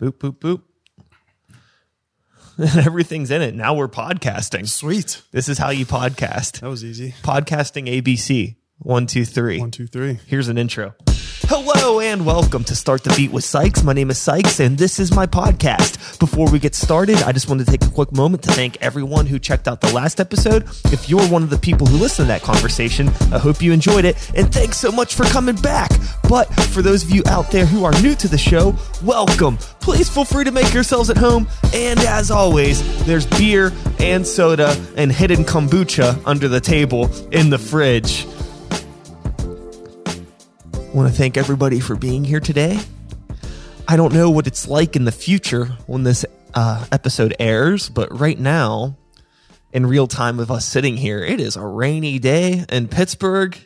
Boop, boop, boop. And everything's in it. Now we're podcasting. Sweet. This is how you podcast. That was easy. Podcasting ABC. One, two, three. One, two, three. Here's an intro. Hello and welcome to Start the Beat with Sykes. My name is Sykes and this is my podcast. Before we get started, I just want to take a quick moment to thank everyone who checked out the last episode. If you're one of the people who listened to that conversation, I hope you enjoyed it and thanks so much for coming back. But for those of you out there who are new to the show, welcome. Please feel free to make yourselves at home. And as always, there's beer and soda and hidden kombucha under the table in the fridge want to thank everybody for being here today. I don't know what it's like in the future when this uh, episode airs, but right now, in real time of us sitting here, it is a rainy day in Pittsburgh.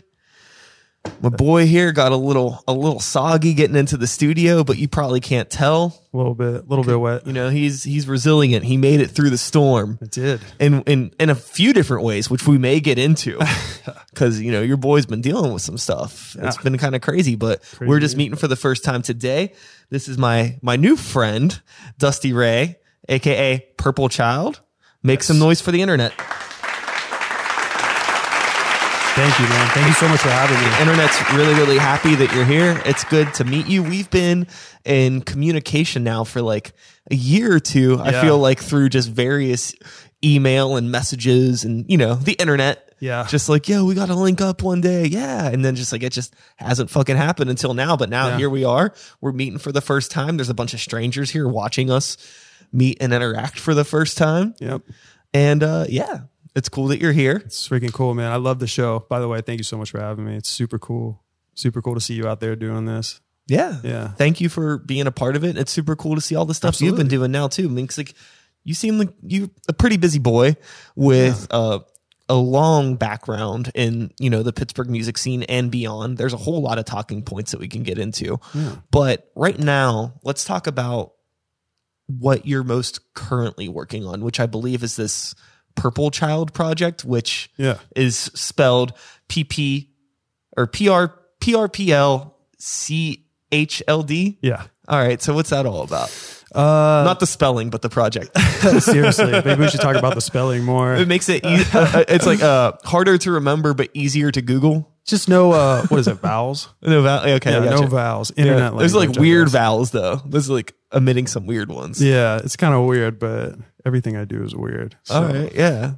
My boy here got a little a little soggy getting into the studio, but you probably can't tell. A little bit, a little bit wet. You know, he's he's resilient. He made it through the storm. It did. In in in a few different ways, which we may get into. Cause you know, your boy's been dealing with some stuff. It's been kind of crazy, but we're just meeting for the first time today. This is my my new friend, Dusty Ray, aka Purple Child. Make some noise for the internet. Thank you, man. Thank you so much for having me. Internet's really, really happy that you're here. It's good to meet you. We've been in communication now for like a year or two. I feel like through just various email and messages and, you know, the internet. Yeah. Just like, yo, we got to link up one day. Yeah. And then just like, it just hasn't fucking happened until now. But now Yeah. here we are. We're meeting for the first time. There's a bunch of strangers here watching us meet and interact for the first time. Yep. And, uh, yeah, it's cool that you're here. It's freaking cool, man. I love the show. By the way, thank you so much for having me. It's super cool. Super cool to see you out there doing this. Yeah. Yeah. Thank you for being a part of it. It's super cool to see all the stuff you've been doing now too. I mean, 'cause, like you seem like you're a pretty busy boy with uh, a long background in, you know, the Pittsburgh music scene and beyond. There's a whole lot of talking points that we can get into. But right now, let's talk about what you're most currently working on, which I believe is this Purple Child project, which Yeah. is spelled PP or PR PRPL CHLD. Yeah. All right, so what's that all about? Uh, Not the spelling, but the project. seriously. Maybe we should talk about the spelling more. it makes it e- uh, it's like uh, harder to remember but easier to Google. Just no, uh, what is it? Vowels? No vowel. Okay, Yeah, I no gotcha. vowels. Yeah, There's like weird vowels though. This is like omitting some weird ones. Yeah, it's kind of weird, but everything I do is weird. So, All right. Yeah.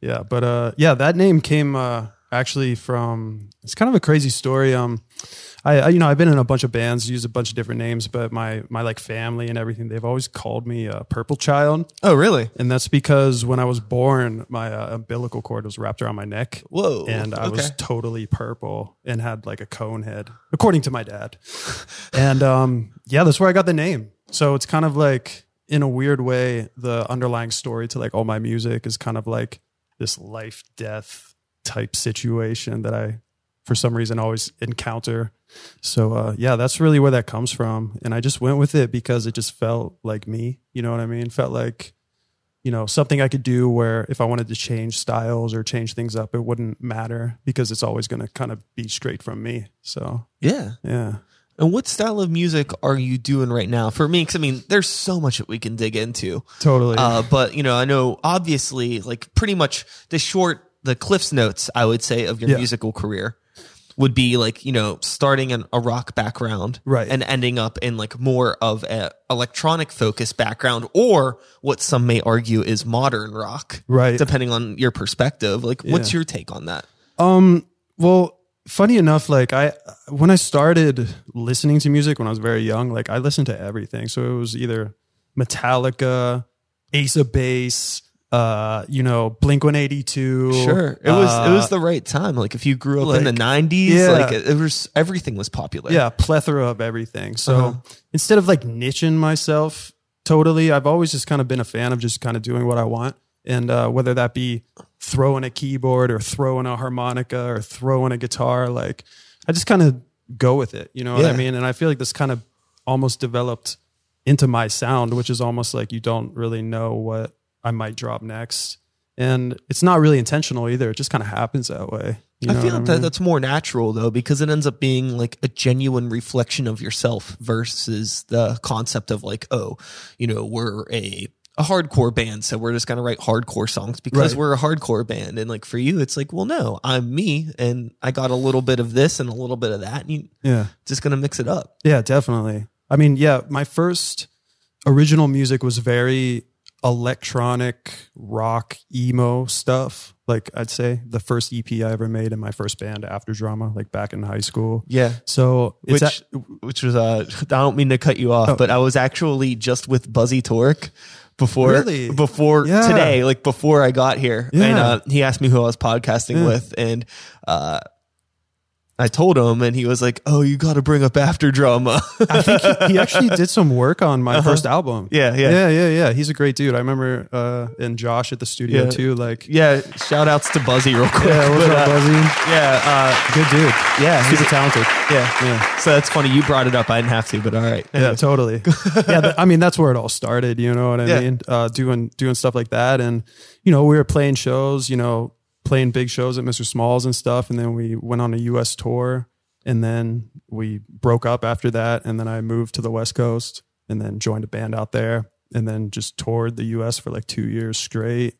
Yeah, but uh, yeah, that name came uh, actually from. It's kind of a crazy story. Um, I, I you know I've been in a bunch of bands, used a bunch of different names, but my my like family and everything, they've always called me uh, Purple Child, Oh, really? and that's because when I was born, my uh, umbilical cord was wrapped around my neck. Whoa. And I was totally purple and had like a cone head, according to my dad. and um, yeah, that's where I got the name. So it's kind of like, in a weird way, the underlying story to like all my music is kind of like this life death type situation that I, for some reason, always encounter. So uh, yeah, that's really where that comes from. And I just went with it because it just felt like me. You know what I mean? Felt like you know something i could do where if i wanted to change styles or change things up it wouldn't matter because it's always going to kind of be straight from me so Yeah. yeah And what style of music are you doing right now? For me, because I mean, there's so much that we can dig into. totally Uh, but you know, I know obviously, like pretty much the short, the Cliff's notes, I would say, of your Yeah. musical career would be like you know starting in a rock background, Right. and ending up in like more of a electronic focused background, or what some may argue is modern rock, Right. Depending on your perspective, like what's your take on that? um well funny enough like i when i started listening to music when i was very young like i listened to everything so it was either metallica ace of base uh you know blink 182 Sure, it was it was uh, the right time. Like if you grew up in the '90s, yeah. like it, it was everything was popular. yeah plethora of everything so Uh-huh. instead of like niching myself totally i've always just kind of been a fan of just kind of doing what i want and uh, whether that be throwing a keyboard or throwing a harmonica or throwing a guitar like i just kind of go with it you know what Yeah. i mean and i feel like this kind of almost developed into my sound which is almost like you don't really know what i might drop next and it's not really intentional either it just kind of happens that way You I feel what that mean? that's more natural though, because it ends up being like a genuine reflection of yourself versus the concept of like, oh, you know, we're a a hardcore band, so we're just gonna write hardcore songs because Right. we're a hardcore band. And like for you, it's like, well, no, I'm me, and I got a little bit of this and a little bit of that, and you yeah. just gonna mix it up. Yeah, definitely. I mean, yeah, my first original music was very electronic rock emo stuff. Like I'd say the first EP I ever made in my first band after drama, like back in high school. Yeah. So Which, which was uh, I don't mean to cut you off, Oh. but I was actually just with Buzzy Torque before Really? before Yeah. today, like before I got here, and uh, he asked me who I was podcasting Yeah. with, and uh, I told him, and he was like, "Oh, you got to bring up after drama." I think he, he actually did some work on my first album. Uh-huh. Yeah, yeah. yeah, yeah, yeah. He's a great dude. I remember uh, and Josh at the studio Yeah. too. Like, yeah, shout outs to Buzzy real quick. yeah, what's But, up, uh, Buzzy? Yeah, uh, Good dude. yeah, Super talented. yeah, Yeah. So that's funny. You brought it up. I didn't have to, but all right. Yeah, totally. yeah, th- I mean that's where it all started. You know what I Yeah. mean? Uh, doing doing stuff like that, and you know we were playing shows. You know, playing big shows at Mr. Smalls and stuff, and then we went on a U.S. tour, and then we broke up after that, and then I moved to the West Coast, and then joined a band out there, and then just toured the U.S. for like two years straight,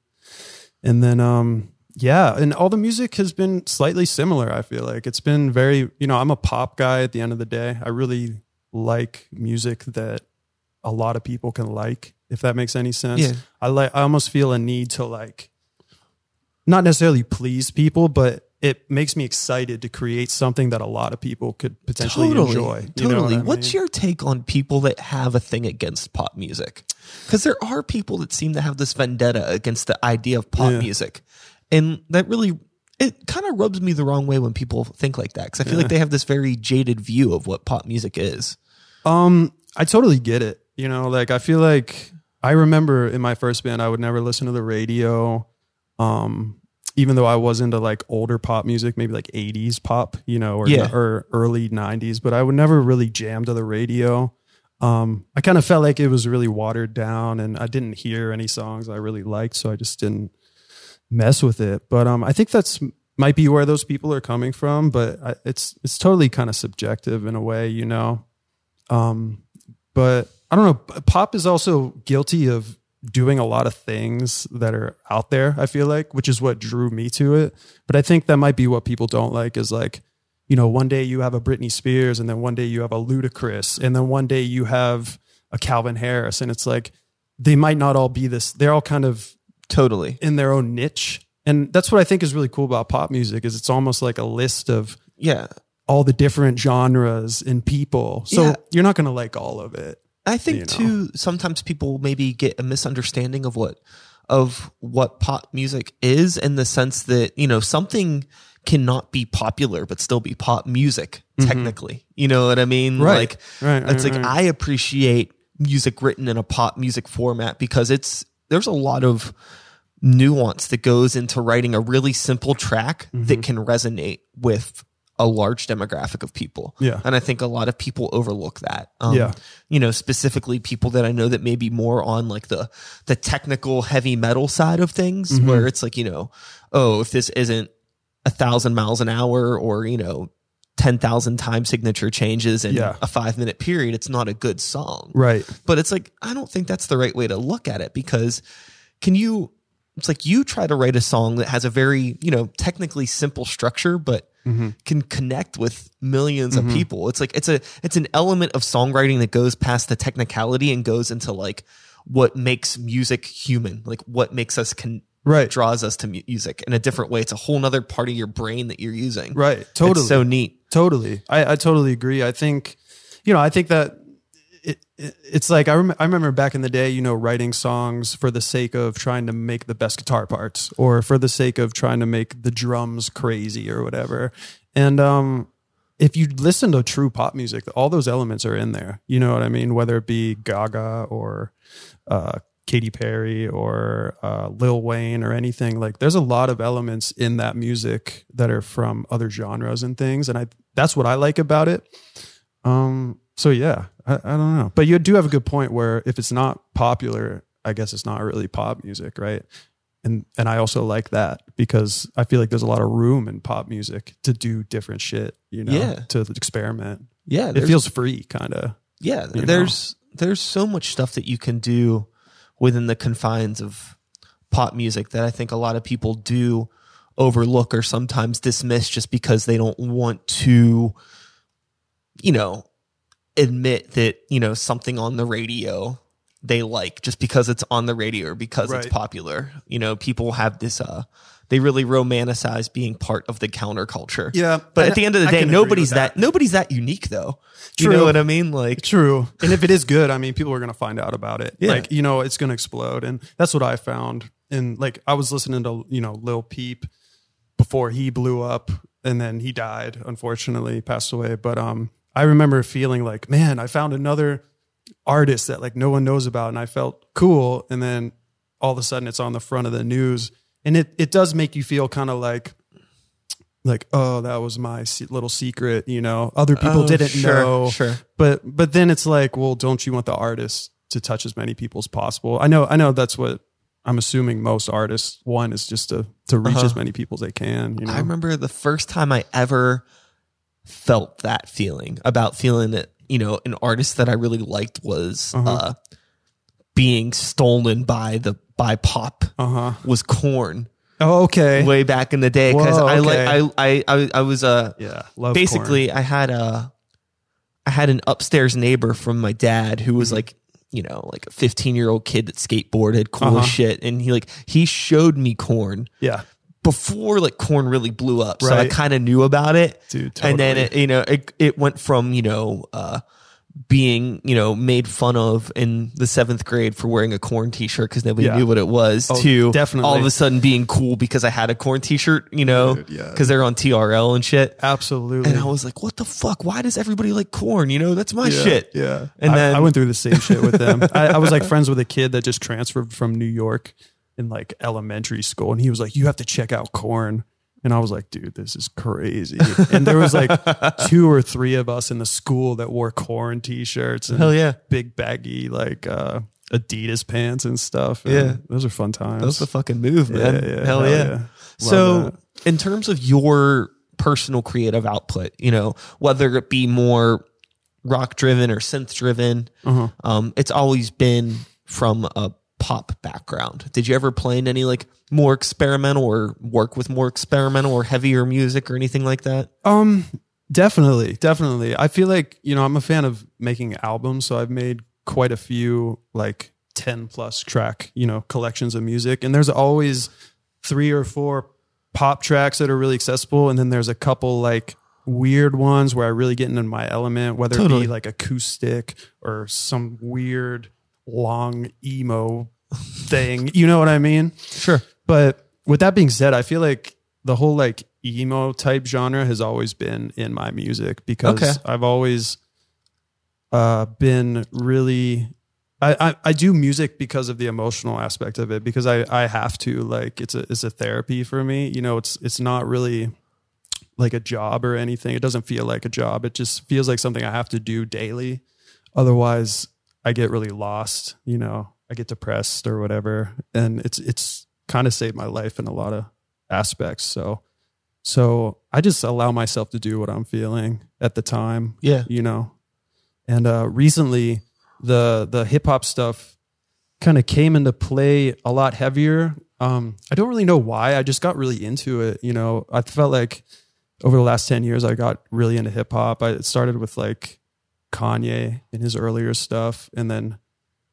and then um yeah, and all the music has been slightly similar. I feel like it's been very, you know, I'm a pop guy at the end of the day. I really like music that a lot of people can like, if that makes any sense. Yeah. I like I almost feel a need to like not necessarily please people, but it makes me excited to create something that a lot of people could potentially enjoy. You know Totally. what I What's mean? your take on people that have a thing against pop music? Because there are people that seem to have this vendetta against the idea of pop Yeah. music, and that really it kind of rubs me the wrong way when people think like that. Because I feel like they have this very jaded view of what pop music is. Um, I totally get it. You know, like I feel like I remember in my first band, I would never listen to the radio. Um, even though I was into like older pop music, maybe like 80s pop, you know, or, Yeah. or early 90s, but I would never really jam to the radio. Um, I kind of felt like it was really watered down and I didn't hear any songs I really liked. So I just didn't mess with it. But um, I think that's might be where those people are coming from, but I, it's, it's totally kind of subjective in a way, you know? Um, but I don't know. Pop is also guilty of doing a lot of things that are out there. I feel like, which is what drew me to it. But I think that might be what people don't like is like, you know, one day you have a Britney Spears, and then one day you have a Ludacris, and then one day you have a Calvin Harris, and it's like they might not all be this. They're all kind of Totally. in their own niche, and that's what I think is really cool about pop music. Is it's almost like a list of Yeah. all the different genres and people. So Yeah. you're not going to like all of it. I think you know. too. Sometimes people maybe get a misunderstanding of what of what pop music is, in the sense that you know something cannot be popular but still be pop music technically. You know what I mean? Mm-hmm. Right. Like Right, right, it's like right. I appreciate music written in a pop music format because it's there's a lot of nuance that goes into writing a really simple track Mm-hmm. that can resonate with a large demographic of people. Yeah. And I think a lot of people overlook that. Um, Yeah. You know, specifically people that I know that may be more on like the the technical heavy metal side of things, Mm-hmm. where it's like, you know, oh, if this isn't a thousand miles an hour or, you know, 10,000 time signature changes in Yeah. a five minute period, it's not a good song. Right. But it's like, I don't think that's the right way to look at it because can you, it's like you try to write a song that has a very, you know, technically simple structure, but Mm-hmm. can connect with 1000000s of mm-hmm. people. It's like, it's a, it's an element of songwriting that goes past the technicality and goes into like what makes music human, like what makes us con- Right. draws us to music in a different way. It's a whole nother part of your brain that you're using. Right. Totally. It's so neat. Totally. I, I totally agree. I think, you know, I think that it's like, I, rem- I remember back in the day, you know, writing songs for the sake of trying to make the best guitar parts or for the sake of trying to make the drums crazy or whatever. And, um, if you listen to true pop music, all those elements are in there. You know what I mean? Whether it be Gaga or, uh, Katy Perry or uh, Lil Wayne or anything like there's a lot of elements in that music that are from other genres and things and I that's what I like about it um so yeah I, I don't know but you do have a good point where if it's not popular I guess it's not really pop music right and and I also like that because I feel like there's a lot of room in pop music to do different shit, you know, Yeah. to experiment. Yeah, It feels free, kind of. yeah. you know. There's there's so much stuff that you can do within the confines of pop music that I think a lot of people do overlook or sometimes dismiss just because they don't want to, you know, admit that you know something on the radio they like just because it's on the radio or because it's popular. You know, people have this uh they really romanticize being part of the counterculture. Yeah, But at the end of the I day, nobody's that. that. nobody's that unique though. You True. know what I mean? Like True. And if it is good, I mean, people are going to find out about it. Yeah. Like, you know, it's going to explode. And that's what I found. And like, I was listening to, you know, Lil Peep before he blew up and then he died, unfortunately, passed away. But um, I remember feeling like, man, I found another artist that like no one knows about. And I felt cool. And then all of a sudden it's on the front of the news. And it, it does make you feel kind of like, like oh that was my little secret you know other people Oh, didn't sure, know sure. but but then it's like well don't you want the artist to touch as many people as possible i know i know that's what i'm assuming most artists want is just to to reach Uh-huh. as many people as they can you know I remember the first time I ever felt that feeling about feeling that, you know, an artist that I really liked was Uh-huh. uh being stolen by the by pop uh-huh was Korn oh okay way back in the day because Whoa, I like. I, I I was uh yeah love basically I had a I had an upstairs neighbor from my dad who Mm-hmm. was like you know like a 15 year old kid that skateboarded cool Uh-huh. shit and he like he showed me Korn Korn. yeah before like Korn really blew up so I Right. kind of knew about it Dude, and then it you know it it went from you know uh being you know made fun of in the seventh grade for wearing a Korn t-shirt because nobody Yeah. knew what it was Oh, to definitely. all of a sudden being cool because I had a Korn t-shirt you know Dude, yeah. because they're on TRL and shit absolutely and I was like, what the fuck? Why does everybody like Korn? You know, that's my yeah, shit. Yeah. And I, then- I went through the same shit with them. I, I was like friends with a kid that just transferred from New York in like elementary school. And he was like, you have to check out Korn. And I was like, dude, this is crazy. And there was like two or three of us in the school that wore Korn t-shirts and Hell yeah. big baggy like uh Adidas pants and stuff. And Yeah. Those are fun times. That's the fucking move, man. Yeah, yeah, hell, hell yeah. yeah. So, that. in terms of your personal creative output, you know, whether it be more rock driven or synth driven, Uh-huh. um, it's always been from a pop background. Did you ever play in any like more experimental or work with more experimental or heavier music or anything like that? Um, definitely, definitely. I feel like you know I'm a fan of making albums, so I've made quite a few like ten plus track you know collections of music, and there's always three or four pop tracks that are really accessible, and then there's a couple like weird ones where I really get into my element, whether it be like acoustic or some weird long emo thing. You know what I mean? Sure. But with that being said, I feel like the whole like emo type genre has always been in my music because Okay. I've always uh, been really. I, I, I do music because of the emotional aspect of it because I, I have to like it's a it's a therapy for me you know it's it's not really like a job or anything it doesn't feel like a job it just feels like something I have to do daily otherwise I get really lost you know I get depressed or whatever. And it's it's kind of saved my life in a lot of aspects. So so I just allow myself to do what I'm feeling at the time Yeah. you know? And uh recently the the hip hop stuff kind of came into play a lot heavier. Um I don't really know why. I just got really into it you know? I felt like over the last 10 years I got really into hip hop. I it started with like Kanye and his earlier stuff and then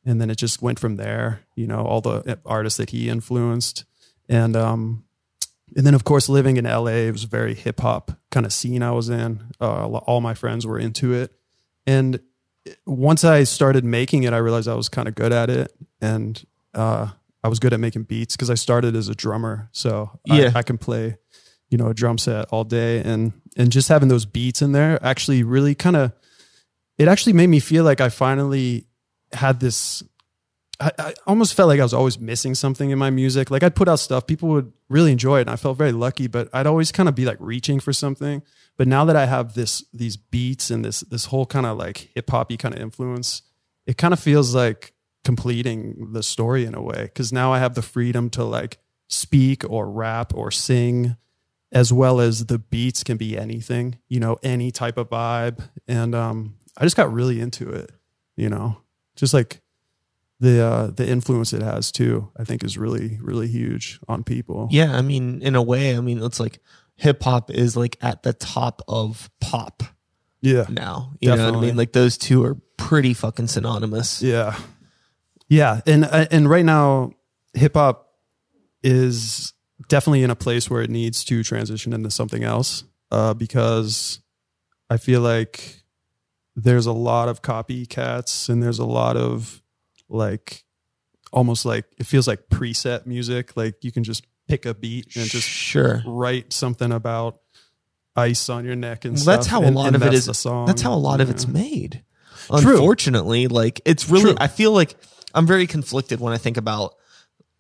and then it just went from there you know all the artists that he influenced. And um and then of course living in LA it was a very hip hop kind of scene I was in. Uh, all my friends were into it. And once I started making it I realized I was kind of good at it. And uh I was good at making beats because I started as a drummer. So I- Yeah. I, can play you know a drum set all day. And and just having those beats in there actually really kind of it actually made me feel like I finally had this. I, I almost felt like I was always missing something in my music. Like I'd put out stuff, people would really enjoy it, and I felt very lucky. But I'd always kind of be like reaching for something. But now that I have this these beats and this this whole kind of like hip hoppy kind of influence, it kind of feels like completing the story in a way. Because now I have the freedom to like speak or rap or sing, as well as the beats can be anything, you know, any type of vibe. And um, I just got really into it, you know, just like the uh, the influence it has too. I think is really really huge on people. Yeah, I mean, in a way, I mean, it's like hip hop is like at the top of pop Yeah, now. You know what I mean? Like those two are pretty fucking synonymous. Yeah, yeah, and uh, and right now, hip hop is definitely in a place where it needs to transition into something else uh, because I feel like there's a lot of copycats and there's a lot of like almost like it feels like preset music. Like you can just pick a beat and just sure. write something about ice on your neck and Well, stuff. that's how a lot and of it is. that's song. That's how a lot of it's made. True. Unfortunately, like it's really. True. I feel like I'm very conflicted when I think about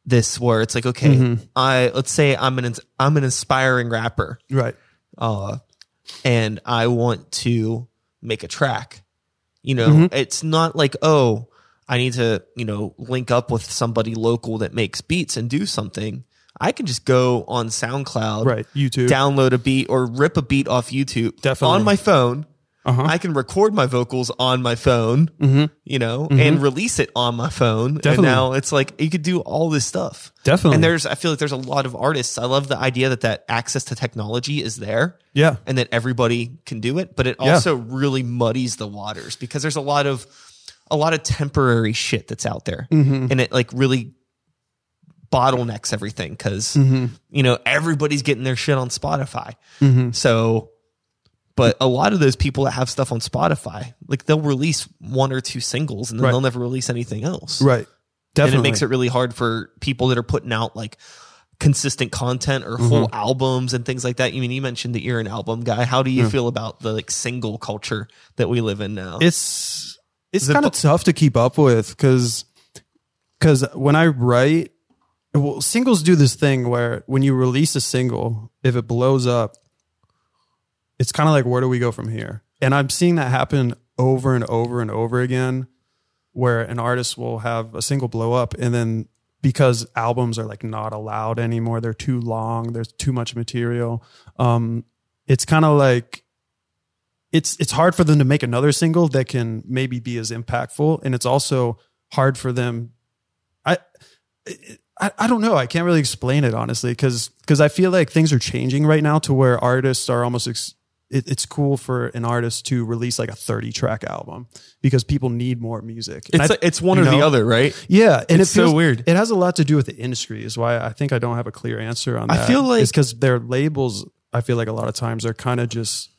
this. Where it's like, okay, Mhm. I let's say I'm an I'm an aspiring rapper, right. uh, and I want to make a track. You know, Mhm. it's not like oh, I need to you know link up with somebody local that makes beats and do something. I can just go on SoundCloud, Right. YouTube. download a beat or rip a beat off YouTube Definitely. on my phone. Uh-huh. I can record my vocals on my phone, Mhm. you know, and release it on my phone. Definitely. And now it's like you could do all this stuff. Definitely. And there's, I feel like there's a lot of artists. I love the idea that that access to technology is there yeah. and that everybody can do it, but it Yeah. also really muddies the waters because there's a lot of a lot of temporary shit that's out there, Mm-hmm. and it like really bottlenecks everything because Mm-hmm. you know everybody's getting their shit on Spotify. Mm-hmm. So, but a lot of those people that have stuff on Spotify, like they'll release one or two singles and then Right. they'll never release anything else. Right. Definitely. And it makes it really hard for people that are putting out like consistent content or whole Mm-hmm. albums and things like that. You mean you mentioned that you're an album guy. How do you feel about the like single culture that we live in now? it's it's kind of bu- tough to keep up with because because when I write, well, singles do this thing where when you release a single, if it blows up, it's kind of like where do we go from here? And I'm seeing that happen over and over and over again, where an artist will have a single blow up and then because albums are like not allowed anymore, they're too long, there's too much material. Um, it's kind of like it's it's hard for them to make another single that can maybe be as impactful and it's also hard for them i i, I don't know i can't really explain it honestly because because i feel like things are changing right now to where artists are almost ex- it, it's cool for an artist to release like a 30 track album because people need more music And it's I- like, it's one or the other, right? yeah, and It's it so weird. It has a lot to do with the industry, is why I think I don't have a clear answer on that. I feel like- it's because their labels. I feel like a lot of times are kind of just,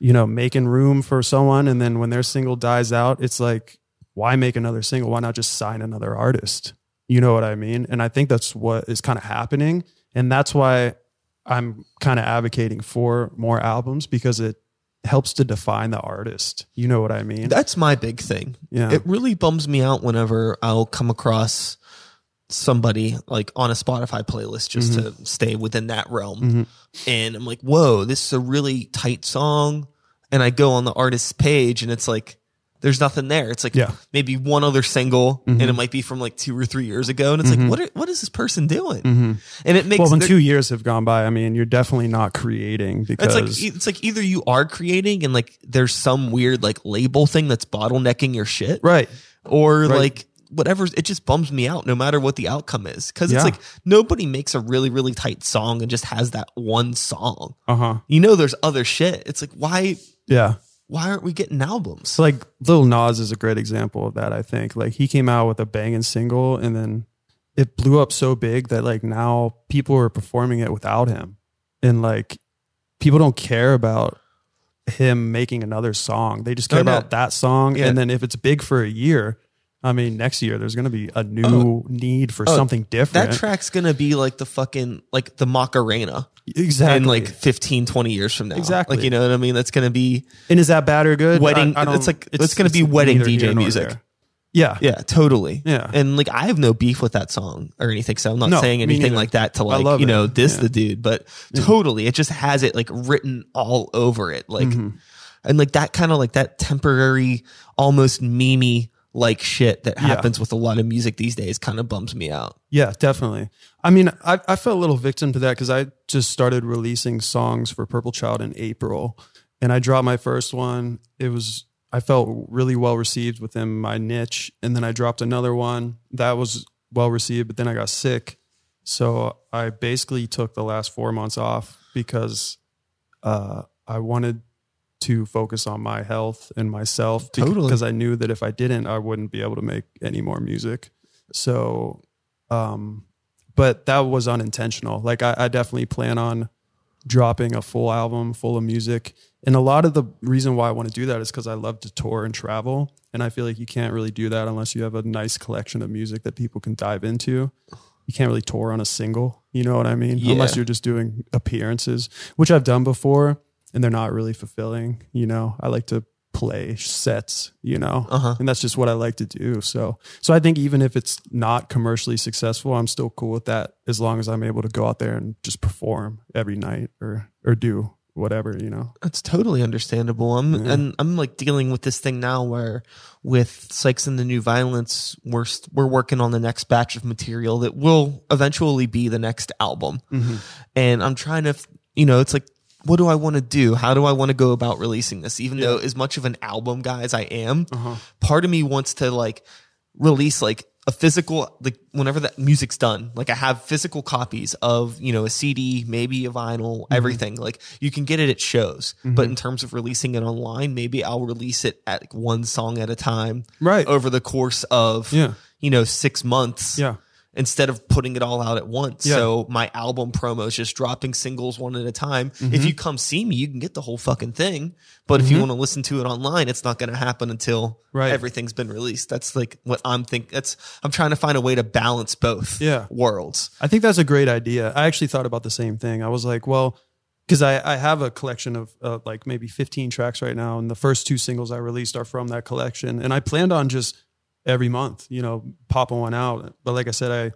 you know, making room for someone, and then when their single dies out, it's like, why make another single? Why not just sign another artist? You know what I mean? And I think that's what is kind of happening, and that's why I'm kind of advocating for more albums because it helps to define the artist. You know what I mean? That's my big thing. Yeah. It really bums me out whenever I'll come across somebody like on a Spotify playlist just Mm-hmm. to stay within that realm. And I'm like, whoa, this is a really tight song. And I go on the artist's page and it's like, there's nothing there. It's like Yeah. Mm-hmm. maybe one other single and it might be from like two or three years ago. And it's like, what, are, what is this person doing? And it makes well, when two years have gone by, I mean, you're definitely not creating because It's like it's like either you are creating and like there's some weird like label thing that's bottlenecking your shit, right. or Right. like whatever. It just bums me out no matter what the outcome is because it's Yeah. like nobody makes a really really tight song and just has that one song. Uh huh. You know, there's other shit. It's like why Yeah. Why aren't we getting albums? So like Lil Nas is a great example of that. I think like he came out with a banging single and then it blew up so big that like now people are performing it without him, and like people don't care about him making another song. They just care Oh, about that song, Yeah. and then if it's big for a year. I mean, next year there's going to be a new Oh. need for Oh, something different. That track's gonna be like the fucking like the Macarena exactly. in like 15, 20 years from now. Exactly. Like you know what I mean? That's gonna be and is that bad or good? Wedding- I- I it's like- it's gonna be wedding DJ music. there. Yeah. Yeah, totally. Yeah. And like I have no beef with that song or anything. So I'm not No, saying anything like that to like, you know, it. diss Yeah. the dude, but totally it just has it like written all over it. Like Mm-hmm. and like that kind of like that temporary, almost memey like shit that Yeah. happens with a lot of music these days kind of bums me out. Yeah, definitely. I mean, I, I felt a little victim to that because I just started releasing songs for Purple Child in April, and I dropped my first one. It was I felt really well received within my niche, and then I dropped another one that was well received, but then I got sick, so I basically took the last four months off because uh, I wanted to focus on my health and myself Totally. because I knew that if I didn't, I wouldn't be able to make any more music. So, um, but that was unintentional. Like I, I definitely plan on dropping a full album full of music. And a lot of the reason why I want to do that is because I love to tour and travel. And I feel like you can't really do that unless you have a nice collection of music that people can dive into. You can't really tour on a single, you know what I mean? Unless you're just doing appearances, which I've done before and they're not really fulfilling, you know. I like to play sets, you know. Uh-huh. And that's just what I like to do. So so I think even if it's not commercially successful, I'm still cool with that as long as I'm able to go out there and just perform every night or or do whatever, you know. That's totally understandable. I'm and I'm like dealing with this thing now where with Sykes and the New Violence, we're st- we're working on the next batch of material that will eventually be the next album. And I'm trying to, you know, it's like what do I want to do? How do I want to go about releasing this? Even though as much of an album guy as I am, part of me wants to like release like a physical like whenever that music's done like i have physical copies of you know a cd maybe a vinyl Mm-hmm. everything like you can get it at shows but in terms of releasing it online maybe i'll release it at like one song at a time Right. over the course of Yeah. you know six months Yeah. Instead of putting it all out at once. Yeah. So my album promo is just dropping singles one at a time. Mm-hmm. If you come see me, you can get the whole fucking thing. But if you want to listen to it online, it's not going to happen until Right. everything's been released. That's like what I'm think. That's I'm trying to find a way to balance both Yeah. worlds. I think that's a great idea. I actually thought about the same thing. I was like, well, because I, I have a collection of uh, like maybe 15 tracks right now, and the first two singles I released are from that collection. And I planned on just every month, you know, popping one out. But like I said,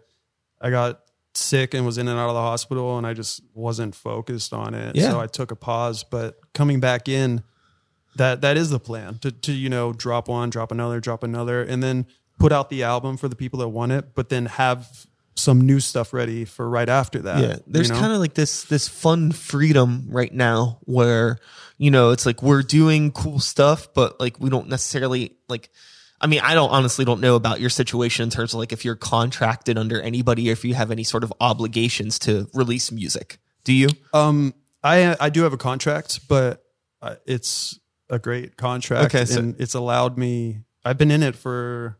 I I got sick and was in and out of the hospital, and I just wasn't focused on it. Yeah. So I took a pause. But coming back in, that that is the plan to to you know drop one, drop another, drop another, and then put out the album for the people that want it, but then have some new stuff ready for right after that. Yeah, there's you know? kind of like this this fun freedom right now where you know it's like we're doing cool stuff, but like we don't necessarily like. I mean, I don't honestly don't know about your situation in terms of like if you're contracted under anybody or if you have any sort of obligations to release music. Do you? um I I do have a contract, but uh, it's a great contract, Okay, so- and it's allowed me. I've been in it for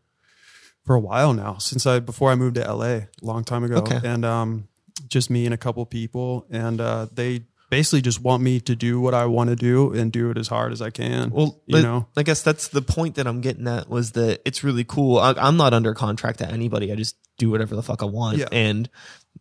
for a while now since I before I moved to LA a long time ago, Okay. and um just me and a couple people, and uh, they basically just want me to do what I want to do and do it as hard as I can. Well, you know, I guess that's the point that I'm getting at was that it's really cool. I, I'm not under contract to anybody. I just do whatever the fuck I want. Yeah. And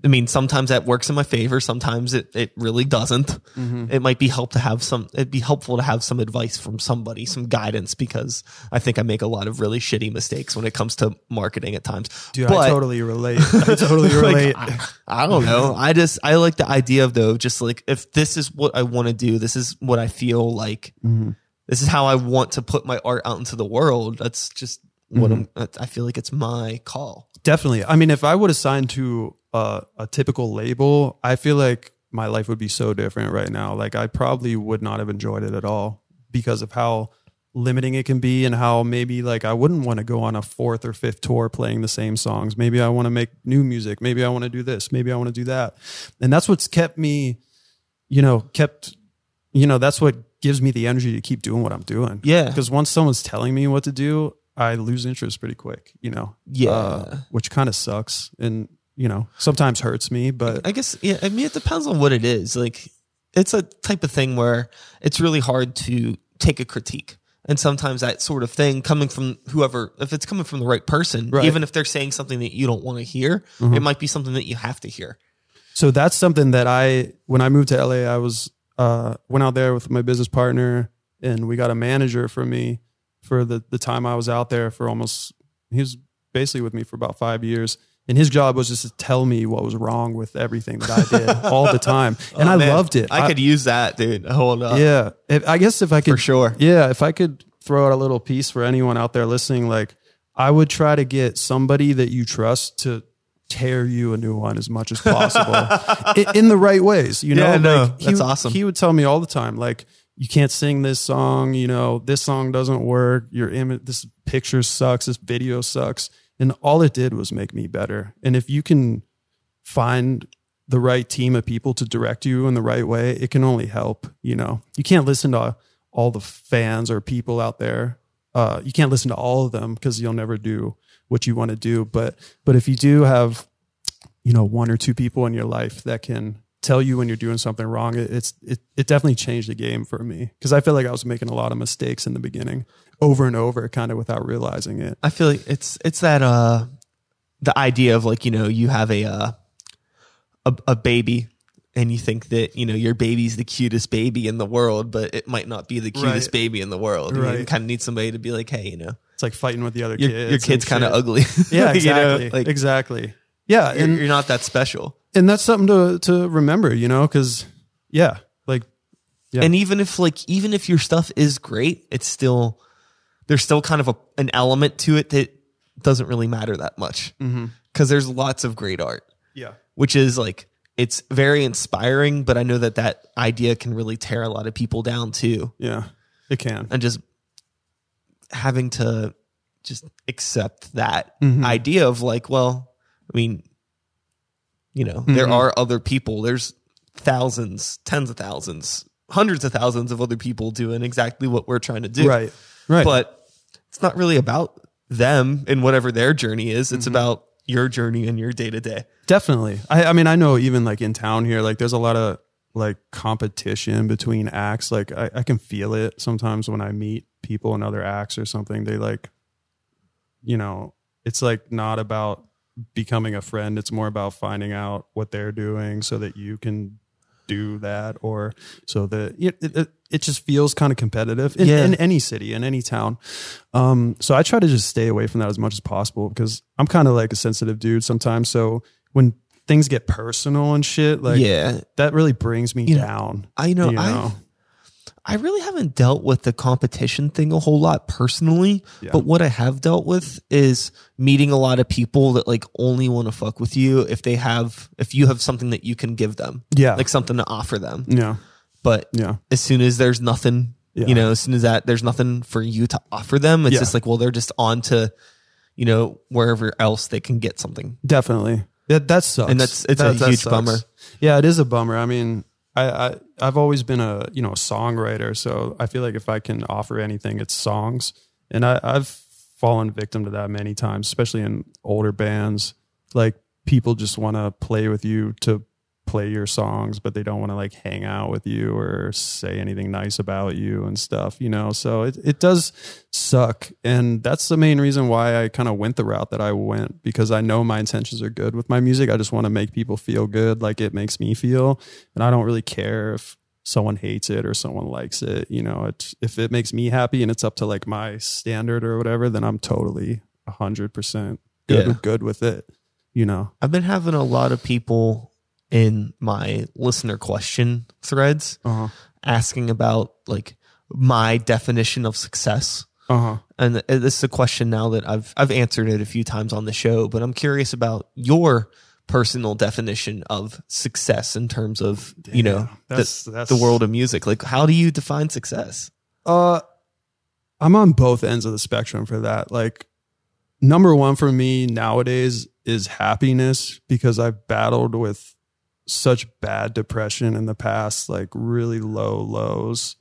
I mean, sometimes that works in my favor. Sometimes it, it really doesn't. Mm-hmm. It might be help to have some, it'd be helpful to have some advice from somebody, some guidance, because I think I make a lot of really shitty mistakes when it comes to marketing at times. dude, But- I totally relate. I totally like, relate. I, I don't know. I just I like the idea of though, just like if this is what I want to do, this is what I feel like. Mm-hmm. This is how I want to put my art out into the world. That's just what Mm-hmm. I'm. I feel like it's my call. Definitely. I mean, if I would have signed to a, a typical label, I feel like my life would be so different right now. Like, I probably would not have enjoyed it at all because of how limiting it can be and how maybe like I wouldn't want to go on a fourth or fifth tour playing the same songs. Maybe I want to make new music. Maybe I want to do this. Maybe I want to do that. And that's what's kept me, you know, kept, you know, that's what gives me the energy to keep doing what I'm doing. Yeah. Because once someone's telling me what to do, I lose interest pretty quick, you know? Yeah. Uh, which kind of sucks and, you know, sometimes hurts me, but I guess yeah. I mean, it depends on what it is. Like, it's a type of thing where it's really hard to take a critique. And sometimes that sort of thing coming from whoever, if it's coming from the right person, Right. even if they're saying something that you don't want to hear, it might be something that you have to hear. so that's something that I, when I moved to LA, I was, uh, went out there with my business partner and we got a manager for me for the, the time I was out there for almost, he was basically with me for about five years. And his job was just to tell me what was wrong with everything that I did all the time. And Oh, I man. loved it. I, could use that, dude. Hold up. Yeah. If, I guess if I could, For sure. Yeah. If I could throw out a little piece for anyone out there listening, like, I would try to get somebody that you trust to tear you a new one as much as possible in, in the right ways. You know, Yeah, no, Like, he that's would- awesome. He would tell me all the time, like, you can't sing this song. You know, this song doesn't work. Your image, this picture sucks. This video sucks. And all it did was make me better. And if you can find the right team of people to direct you in the right way, it can only help. You know, you can't listen to all the fans or people out there. Uh, you can't listen to all of them because you'll never do what you want to do. But but if you do have, you know, one or two people in your life that can tell you when you're doing something wrong, it, it's it it definitely changed the game for me because I feel like I was making a lot of mistakes in the beginning, over and over, kind of without realizing it. I feel like it's it's that uh the idea of like you know you have a uh a, a baby and you think that you know your baby's the cutest baby in the world, but it might not be the cutest Right. baby in the world. You Right. kind of need somebody to be like, hey, you know, It's like fighting with the other your, kids. your kid's kind of ugly. Yeah, You know, exactly. like exactly. Yeah, you're, and you're not that special. and that's something to to remember, you know, because yeah, like Yeah. And even if like even if your stuff is great, it's still there's still kind of a, an element to it that doesn't really matter that much because there's lots of great art. yeah, which is like it's very inspiring but i know that that idea can really tear a lot of people down too yeah, it can. and just having to just accept that Mm-hmm. idea of like well i mean you know there Mm-hmm. are other people there's thousands tens of thousands hundreds of thousands of other people doing exactly what we're trying to do Right, right. but it's not really about them and whatever their journey is Mm-hmm. it's about your journey and your day to day Definitely. I, I mean, I know even like in town here, like there's a lot of like competition between acts. Like I, I can feel it sometimes when I meet people in other acts or something. They like, you know, it's like not about becoming a friend. It's more about finding out what they're doing so that you can do that or so that it, it, it just feels kind of competitive in, Yeah. in any city in any town um so i try to just stay away from that as much as possible because i'm kind of like a sensitive dude sometimes so when things get personal and shit like yeah that really brings me know, down I know, you I I really haven't dealt with the competition thing a whole lot personally, Yeah. but what I have dealt with is meeting a lot of people that like only want to fuck with you if they have if you have something that you can give them. Yeah. Like something to offer them. yeah But yeah as soon as there's nothing, Yeah. you know, as soon as that there's nothing for you to offer them, it's Yeah. just like, well, they're just on to, you know, wherever else they can get something. definitely that that sucks And that's- it's a huge bummer. yeah it is a bummer i mean I, I i've always been a you know a songwriter so i feel like if i can offer anything it's songs. And i i've fallen victim to that many times especially in older bands. Like people just want to play with you to play your songs but they don't want to like hang out with you or say anything nice about you and stuff you know? So it, it does suck and that's the main reason why i kind of went the route that i went because i know my intentions are good with my music. I just want to make people feel good like it makes me feel and i don't really care if someone hates it or someone likes it you know? It, if it makes me happy and it's up to like my standard or whatever then i'm totally 100% good, Yeah. good with it you know? I've been having a lot of people in my listener question threads uh-huh asking about like my definition of success. uh-huh And this is a question now that I've I've answered it a few times on the show, but I'm curious about your personal definition of success in terms of you know that's- the, that's- the world of music. Like, how do you define success? Uh, I'm on both ends of the spectrum for that. Like, number one for me nowadays is happiness because I've battled with such bad depression in the past, like really low lows,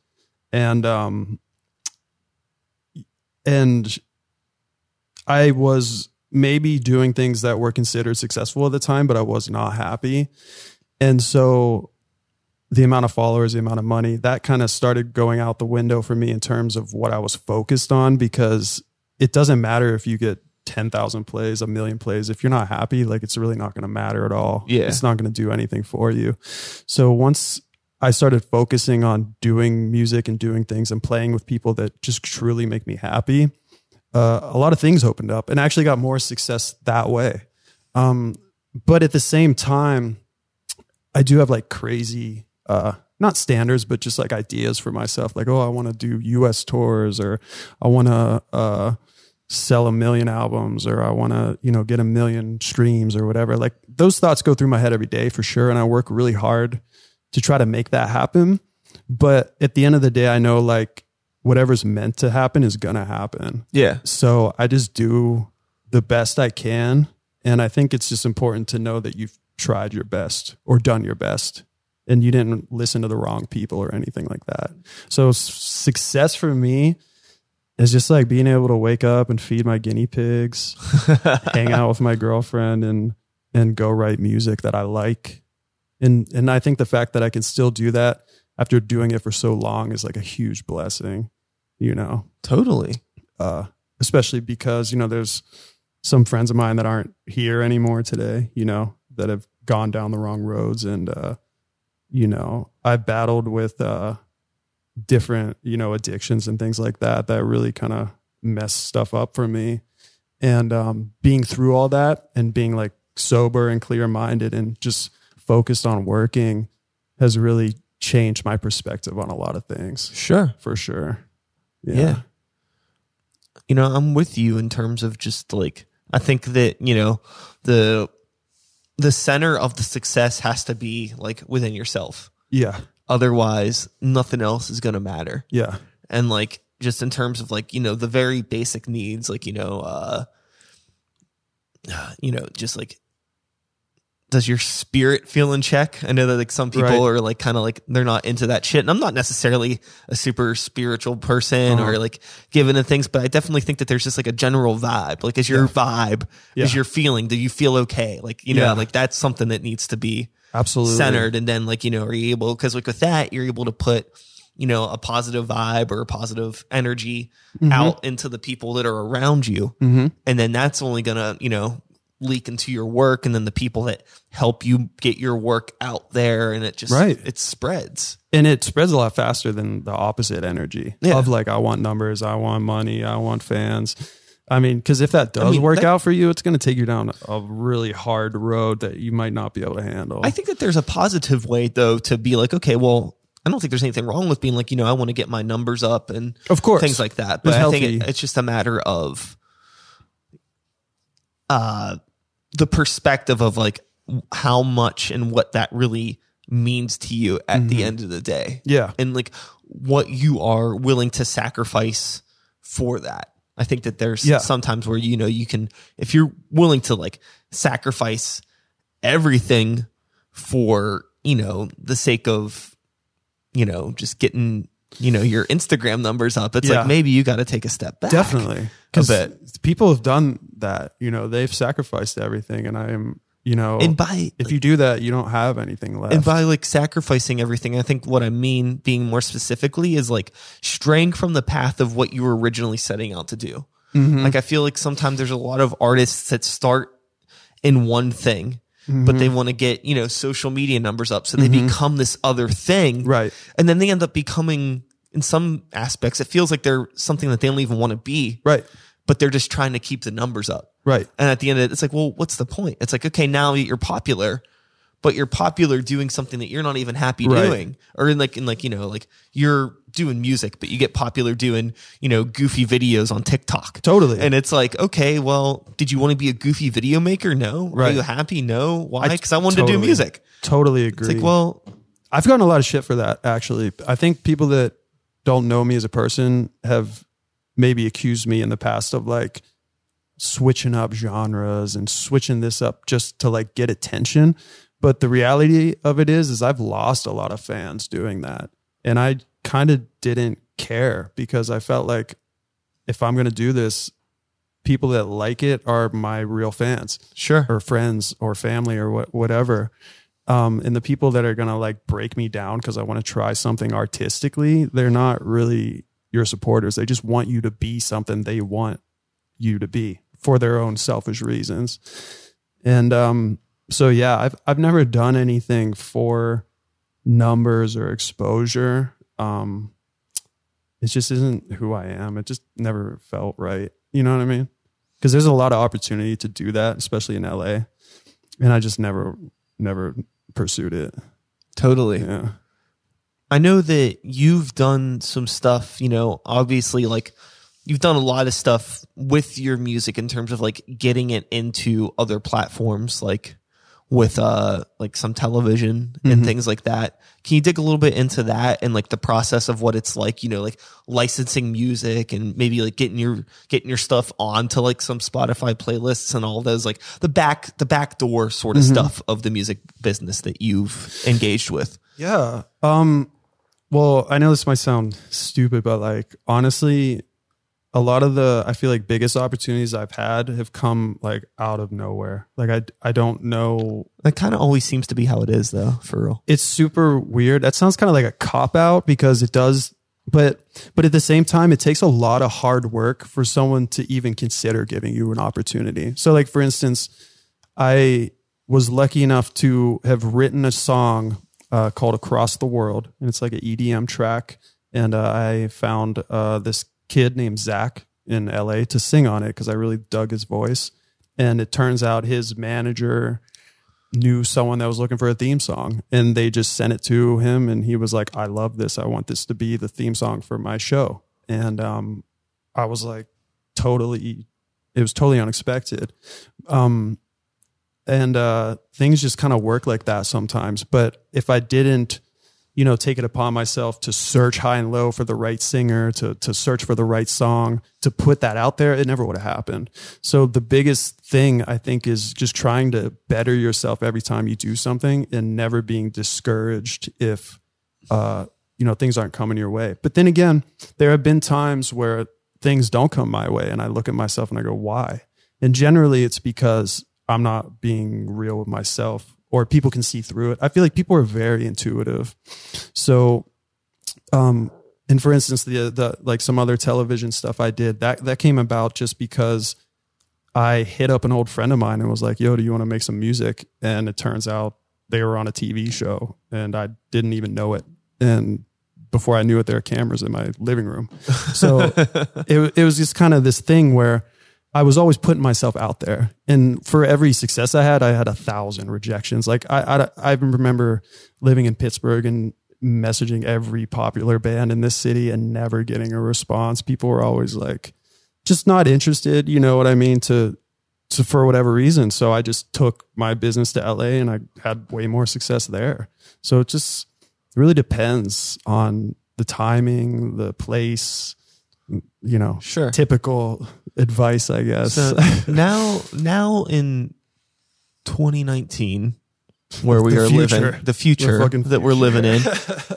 and um, and I was maybe doing things that were considered successful at the time, but I was not happy, and so the amount of followers, the amount of money, that kind of started going out the window for me in terms of what I was focused on because it doesn't matter if you get 10,000 plays, a million plays. If you're not happy, like it's really not going to matter at all. Yeah. It's not going to do anything for you. So once I started focusing on doing music and doing things and playing with people that just truly make me happy, uh, a lot of things opened up and actually got more success that way. Um, but at the same time, I do have like crazy, uh, not standards, but just like ideas for myself. Like, oh, I want to do U.S. tours, or I want to, uh, sell a million albums or I want to, you know, get a million streams or whatever. Like those thoughts go through my head every day for sure. And I work really hard to try to make that happen. But at the end of the day, I know like whatever's meant to happen is going to happen. Yeah. So I just do the best I can. And I think it's just important to know that you've tried your best or done your best and you didn't listen to the wrong people or anything like that. So s- success for me is just like being able to wake up and feed my guinea pigs, hang out with my girlfriend and and go write music that I like. And and I think the fact that I can still do that after doing it for so long is like a huge blessing, you know. Totally. Uh especially because, you know, there's some friends of mine that aren't here anymore today, you know, that have gone down the wrong roads and uh you know, I've battled with uh different, you know, addictions and things like that that really kind of mess stuff up for me. And um, being through all that and being like sober and clear minded and just focused on working has really changed my perspective on a lot of things Sure. for sure. Yeah. You know, I'm with you in terms of just like I think that, you know, the the center of the success has to be like within yourself. Yeah. Otherwise, nothing else is going to matter. Yeah. And like just in terms of like, you know, the very basic needs like, you know, uh you know, just like does your spirit feel in check? I know that like some people Right. are like kind of like they're not into that shit. And I'm not necessarily a super spiritual person Uh-huh. or like given to things, but I definitely think that there's just like a general vibe. Like is your vibe, is your feeling, do you feel okay? Like, you know, Yeah. like that's something that needs to be Absolutely. centered and then like you know are you able because like with that you're able to put you know a positive vibe or a positive energy out into the people that are around you Mhm. and then that's only gonna you know leak into your work and then the people that help you get your work out there and it just Right. it spreads and it spreads a lot faster than the opposite energy Yeah. of like I want numbers, I want money, I want fans. I mean, because if that does mean, work that- out for you, it's going to take you down a really hard road that you might not be able to handle. i think that there's a positive way though to be like okay well i don't think there's anything wrong with being like you know i want to get my numbers up and of course, things like that. But I think it, it's just a matter of uh the perspective of like how much and what that really means to you at the end of the day. yeah, And like what you are willing to sacrifice for that. I think that there's Yeah. sometimes where you know you can if you're willing to like sacrifice everything for, you know, the sake of you know, just getting you know your Instagram numbers up. It's Yeah. like maybe you got to take a step back. definitely. Because bit. people have done that. You know, they've sacrificed everything, and I am. You know, And by if you do that, you don't have anything left. and by like sacrificing everything, I think what I mean, being more specifically, is like straying from the path of what you were originally setting out to do. Mm-hmm. Like I feel like sometimes there's a lot of artists that start in one thing, but Mm-hmm. they want to get you know social media numbers up, so they become this other thing, Right. And then they end up becoming, in some aspects, it feels like they're something that they don't even want to be, right, but they're just trying to keep the numbers up. Right, And at the end of it, it's like, well, what's the point? It's like, okay, now you're popular, but you're popular doing something that you're not even happy Right. doing. Or in like, in like, you know, like you're doing music, but you get popular doing, you know, goofy videos on TikTok. totally. And it's like, okay, well, did you want to be a goofy video maker? No. Right. Are you happy? No. Why? Because I, wanted to do music. totally agree. It's like, well, I've gotten a lot of shit for that actually. I think people that don't know me as a person have maybe accused me in the past of like switching up genres and switching this up just to like get attention. But the reality of it is is I've lost a lot of fans doing that. And I kind of didn't care because I felt like if I'm going to do this people that like it are my real fans sure. or friends or family or what, whatever. Um, and the people that are going to like break me down because I want to try something artistically, they're not really your supporters. They just want you to be something they want you to be for their own selfish reasons. And um, so, yeah, I've, I've never done anything for numbers or exposure. Um, it just isn't who I am. It just never felt right. You know what I mean? Because there's a lot of opportunity to do that, especially in LA. And I just never, never pursued it. Totally. Yeah. I know that you've done some stuff, you know, obviously like you've done a lot of stuff with your music in terms of like getting it into other platforms like with uh like some television and things like that. Can you dig a little bit into that and like the process of what it's like, you know, like licensing music and maybe like getting your getting your stuff onto like some Spotify playlists and all those like the back the back door sort of stuff of the music business that you've engaged with. Yeah. Um well, I know this might sound stupid, but like honestly, a lot of the I feel like biggest opportunities I've had have come like out of nowhere. Like I I don't know That kind of always seems to be how it is though, for real. it's super weird. That sounds kind of like a cop out because it does but but at the same time it takes a lot of hard work for someone to even consider giving you an opportunity. So like for instance, I was lucky enough to have written a song uh, called Across the World and it's like an EDM track and uh, I found uh, this kid named Zach in LA to sing on it because I really dug his voice. And it turns out his manager knew someone that was looking for a theme song and they just sent it to him and he was like i love this. I want this to be the theme song for my show. And um i was like totally it was totally unexpected. Um and uh things just kind of work like that sometimes. But if i didn't you know take it upon myself to search high and low for the right singer to to search for the right song to put that out there. It never would have happened. So the biggest thing i think is just trying to better yourself every time you do something and never being discouraged if uh you know things aren't coming your way. But then again there have been times where things don't come my way and i look at myself and i go why? And generally it's because i'm not being real with myself or people can see through it. I feel like people are very intuitive. So um and for instance the the like some other television stuff i did that that came about just because i hit up an old friend of mine and was like yo do you want to make some music? And it turns out they were on a tv show and i didn't even know it. And before i knew it there were cameras in my living room. So it, it was just kind of this thing where I was always putting myself out there. And for every success I had, I had a thousand rejections. Like I, I, I remember living in Pittsburgh and messaging every popular band in this city and never getting a response. People were always like, just not interested. You know what I mean? To, to for whatever reason. So I just took my business to LA and I had way more success there. So it just really depends on the timing, the place, you know, Sure. typical advice, I guess. So now, now in 2019, where we The are future. living, the future The that we're living in,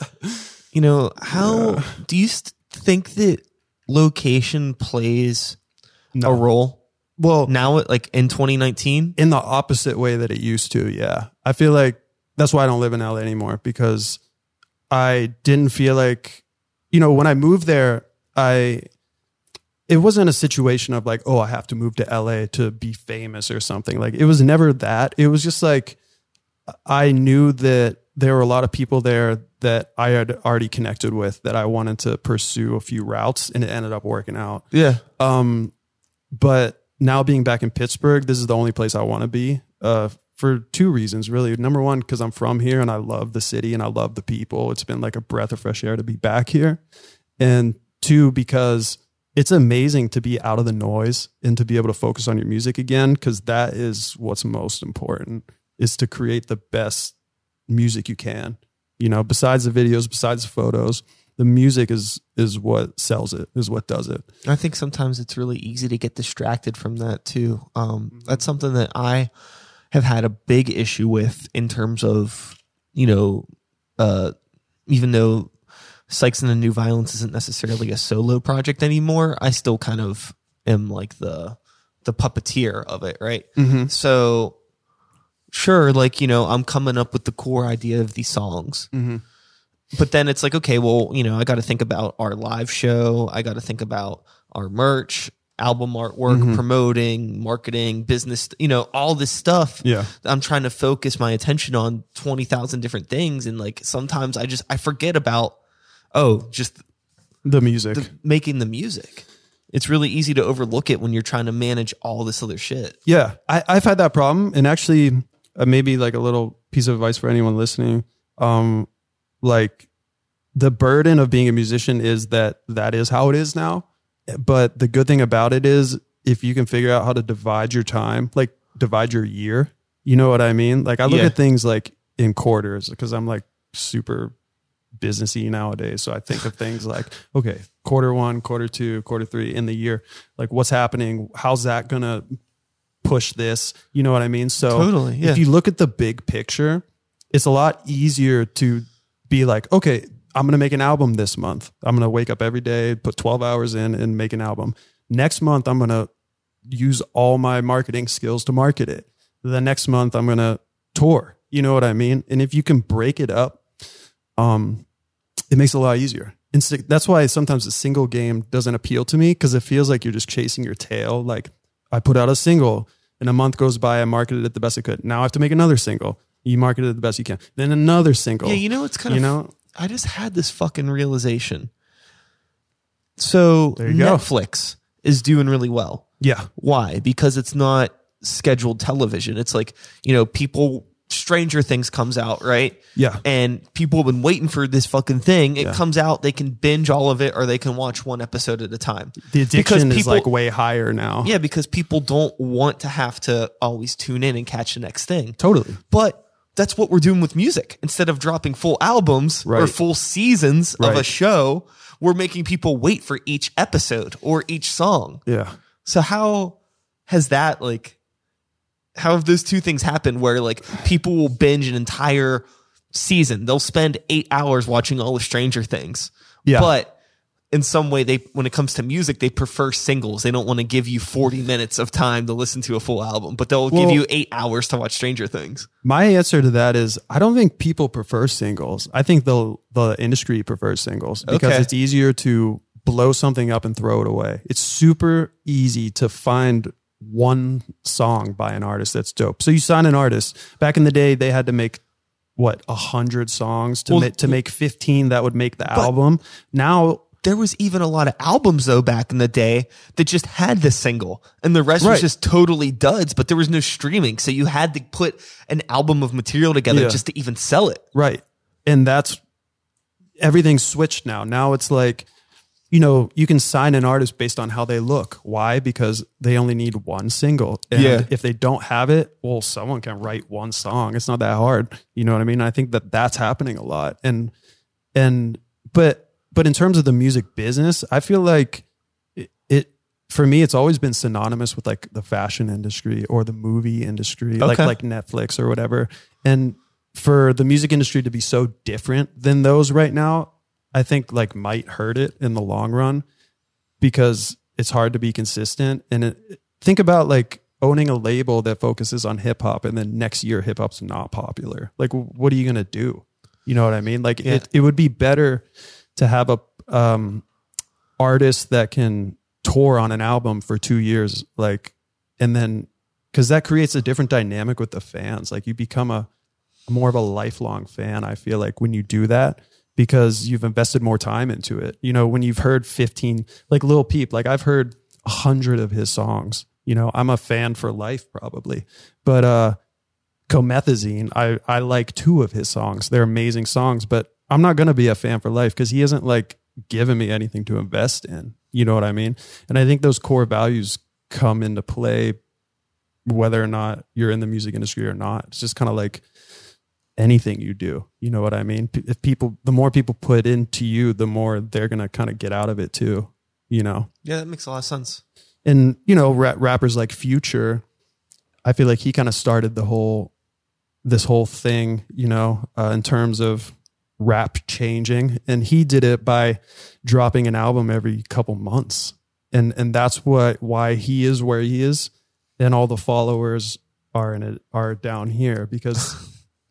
you know, how do you st- think that location plays No. a role well, now? Like in 2019, in the opposite way that it used to. Yeah. I feel like that's why I don't live in LA anymore because I didn't feel like, you know, when I moved there, I, it wasn't a situation of like, oh, I have to move to LA to be famous or something. Like it was never that. It was just like, I knew that there were a lot of people there that I had already connected with that I wanted to pursue a few routes and it ended up working out. yeah, Um, but now being back in Pittsburgh, this is the only place I want to be. Uh, for two reasons, really. Number one, because I'm from here and I love the city and I love the people. It's been like a breath of fresh air to be back here. And two, because it's amazing to be out of the noise and to be able to focus on your music again, because that is what's most important is to create the best music you can. You know, besides the videos, besides the photos, the music is is what sells it, is what does it. I think sometimes it's really easy to get distracted from that too. Um, that's something that I have had a big issue with in terms of, you know, uh, even though Sykes and the New Violence isn't necessarily a solo project anymore, I still kind of am like the the puppeteer of it, right? Mm-hmm. So sure, like, you know, I'm coming up with the core idea of these songs. Mm-hmm. But then it's like, okay, well, you know, I got to think about our live show. I got to think about our merch, album artwork, mm-hmm. promoting, marketing, business, you know, all this stuff. Yeah. I'm trying to focus my attention on 20,000 different things. And like sometimes I just, I forget about, oh, just The music. making the music. It's really easy to overlook it when you're trying to manage all this other shit. Yeah, I, I've had that problem, and actually, uh, maybe like a little piece of advice for anyone listening. Um, like the burden of being a musician is that that is how it is now, but the good thing about it is if you can figure out how to divide your time, like divide your year, you know what I mean? Like I look Yeah. at things like in quarters because I'm like super businessy nowadays. So I think of things like, okay, quarter one, quarter two, quarter three in the year, like what's happening? How's that going to push this? You know what I mean? So Totally, yeah. if you look at the big picture, it's a lot easier to be like, okay, I'm going to make an album this month. I'm going to wake up every day, put 12 hours in and make an album. Next month, I'm going to use all my marketing skills to market it. The next month, I'm going to tour. You know what I mean? And if you can break it up, um, it makes it a lot easier. And that's why sometimes a single game doesn't appeal to me because it feels like you're just chasing your tail. Like I put out a single and a month goes by, I marketed it the best I could. Now I have to make another single. You marketed it the best you can. Then another single. Yeah, you know it's kind you of you know, I just had this fucking realization. So you go. Netflix is doing really well. yeah, Why? Because it's not scheduled television. It's like, you know, people Stranger Things comes out, right? yeah, And people have been waiting for this fucking thing. It Yeah. comes out, they can binge all of it or they can watch one episode at a time. the Because addiction is people- like way higher now. Yeah, because people don't want to have to always tune in and catch the next thing. totally. But that's what we're doing with music. Instead of dropping full albums or full seasons of a show, we're making people wait for each episode or each song. Yeah, So how has that like how have those two things happened where like people will binge an entire season. They'll spend 8 hours watching all of Stranger Things. Yeah. But in some way they when it comes to music they prefer singles. They don't want to give you 40 minutes of time to listen to a full album, but they'll give you 8 hours to watch Stranger Things. My answer to that is I don't think people prefer singles. I think the the industry prefers singles because Okay. it's easier to blow something up and throw it away. It's super easy to find one song by an artist that's dope. So you sign an artist. Back in the day, they had to make what a hundred songs to Well, ma- to make fifteen that would make the album. Now there was even a lot of albums though back in the day that just had the single and the rest was just totally duds but there was no streaming so you had to put an album of material together Yeah. just to even sell it Right. And that's everything's switched now. Now it's like, you know, you can sign an artist based on how they look. Why? Because they only need one single. And Yeah. if they don't have it, well, someone can write one song. It's not that hard. You know what I mean? I think that that's happening a lot. And, and, but, but in terms of the music business, I feel like it, it for me, it's always been synonymous with like the fashion industry or the movie industry, like like Netflix or whatever. And for the music industry to be so different than those right now, I think like might hurt it in the long run because it's hard to be consistent. And it, think about like owning a label that focuses on hip hop and then next year hip hop's not popular. Like, what are you going to do? You know what I mean? Like, Yeah. it, it would be better to have a um, artist that can tour on an album for two years, like, and then because that creates a different dynamic with the fans. Like, you become a more of a lifelong fan. I feel like when you do that because you've invested more time into it. You know, when you've heard 15, like Lil Peep, like I've heard a hundred of his songs. You know, I'm a fan for life probably, but uh, Comethazine, I I like two of his songs. They're amazing songs, but I'm not gonna be a fan for life because he hasn't like given me anything to invest in. You know what I mean? And I think those core values come into play whether or not you're in the music industry or not. It's just kind of like anything you do. You know what I mean? If people, the more people put into you, the more they're gonna kind of get out of it too. You know, yeah that makes a lot of sense and you know, ra- rappers like Future, I feel like he kind of started the whole, this whole thing. You know, uh, in terms of rap changing, and he did it by dropping an album every couple months, and and that's what why he is where he is, and all the followers are in it are down here because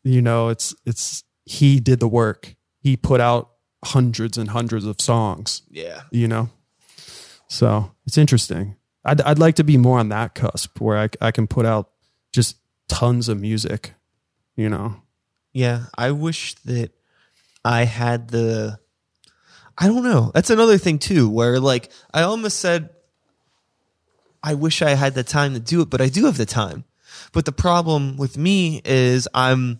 you know it's it's he did the work. He put out hundreds and hundreds of songs yeah. you know? So it's interesting. I'd, I'd like to be more on that cusp where I, I can put out just tons of music you know? Yeah i wish that i had the i don't know. That's another thing too where like i almost said i wish i had the time to do it but i do have the time. But the problem with me is i'm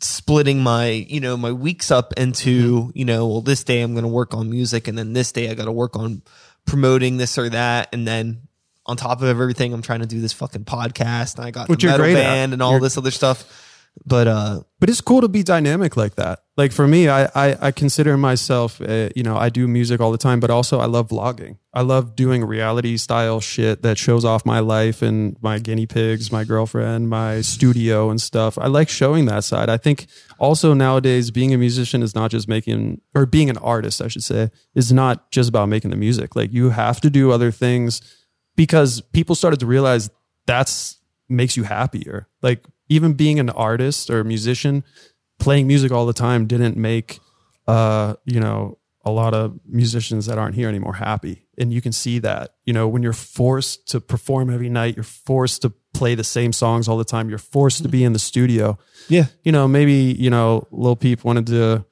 splitting my you know my weeks up into you know well this day i'm going to work on music and then this day i got to work on promoting this or that, and then on top of everything, I'm trying to do this fucking podcast, and I got Which the metal great at. band and all You're- this other stuff. But uh, but it's cool to be dynamic like that. Like for me, I I, I consider myself, uh, you know, I do music all the time, but also I love vlogging. I love doing reality style shit that shows off my life and my guinea pigs, my girlfriend, my studio and stuff. I like showing that side. I think also nowadays being a musician is not just making or being an artist, I should say, is not just about making the music. Like you have to do other things because people started to realize that's makes you happier. Like even being an artist or a musician, playing music all the time didn't make uh, you know, a lot of musicians that aren't here anymore happy. And you can see that, you know, when you're forced to perform every night, you're forced to play the same songs all the time, you're forced to be in the studio. yeah, You know, maybe, you know, Lil Peep wanted to,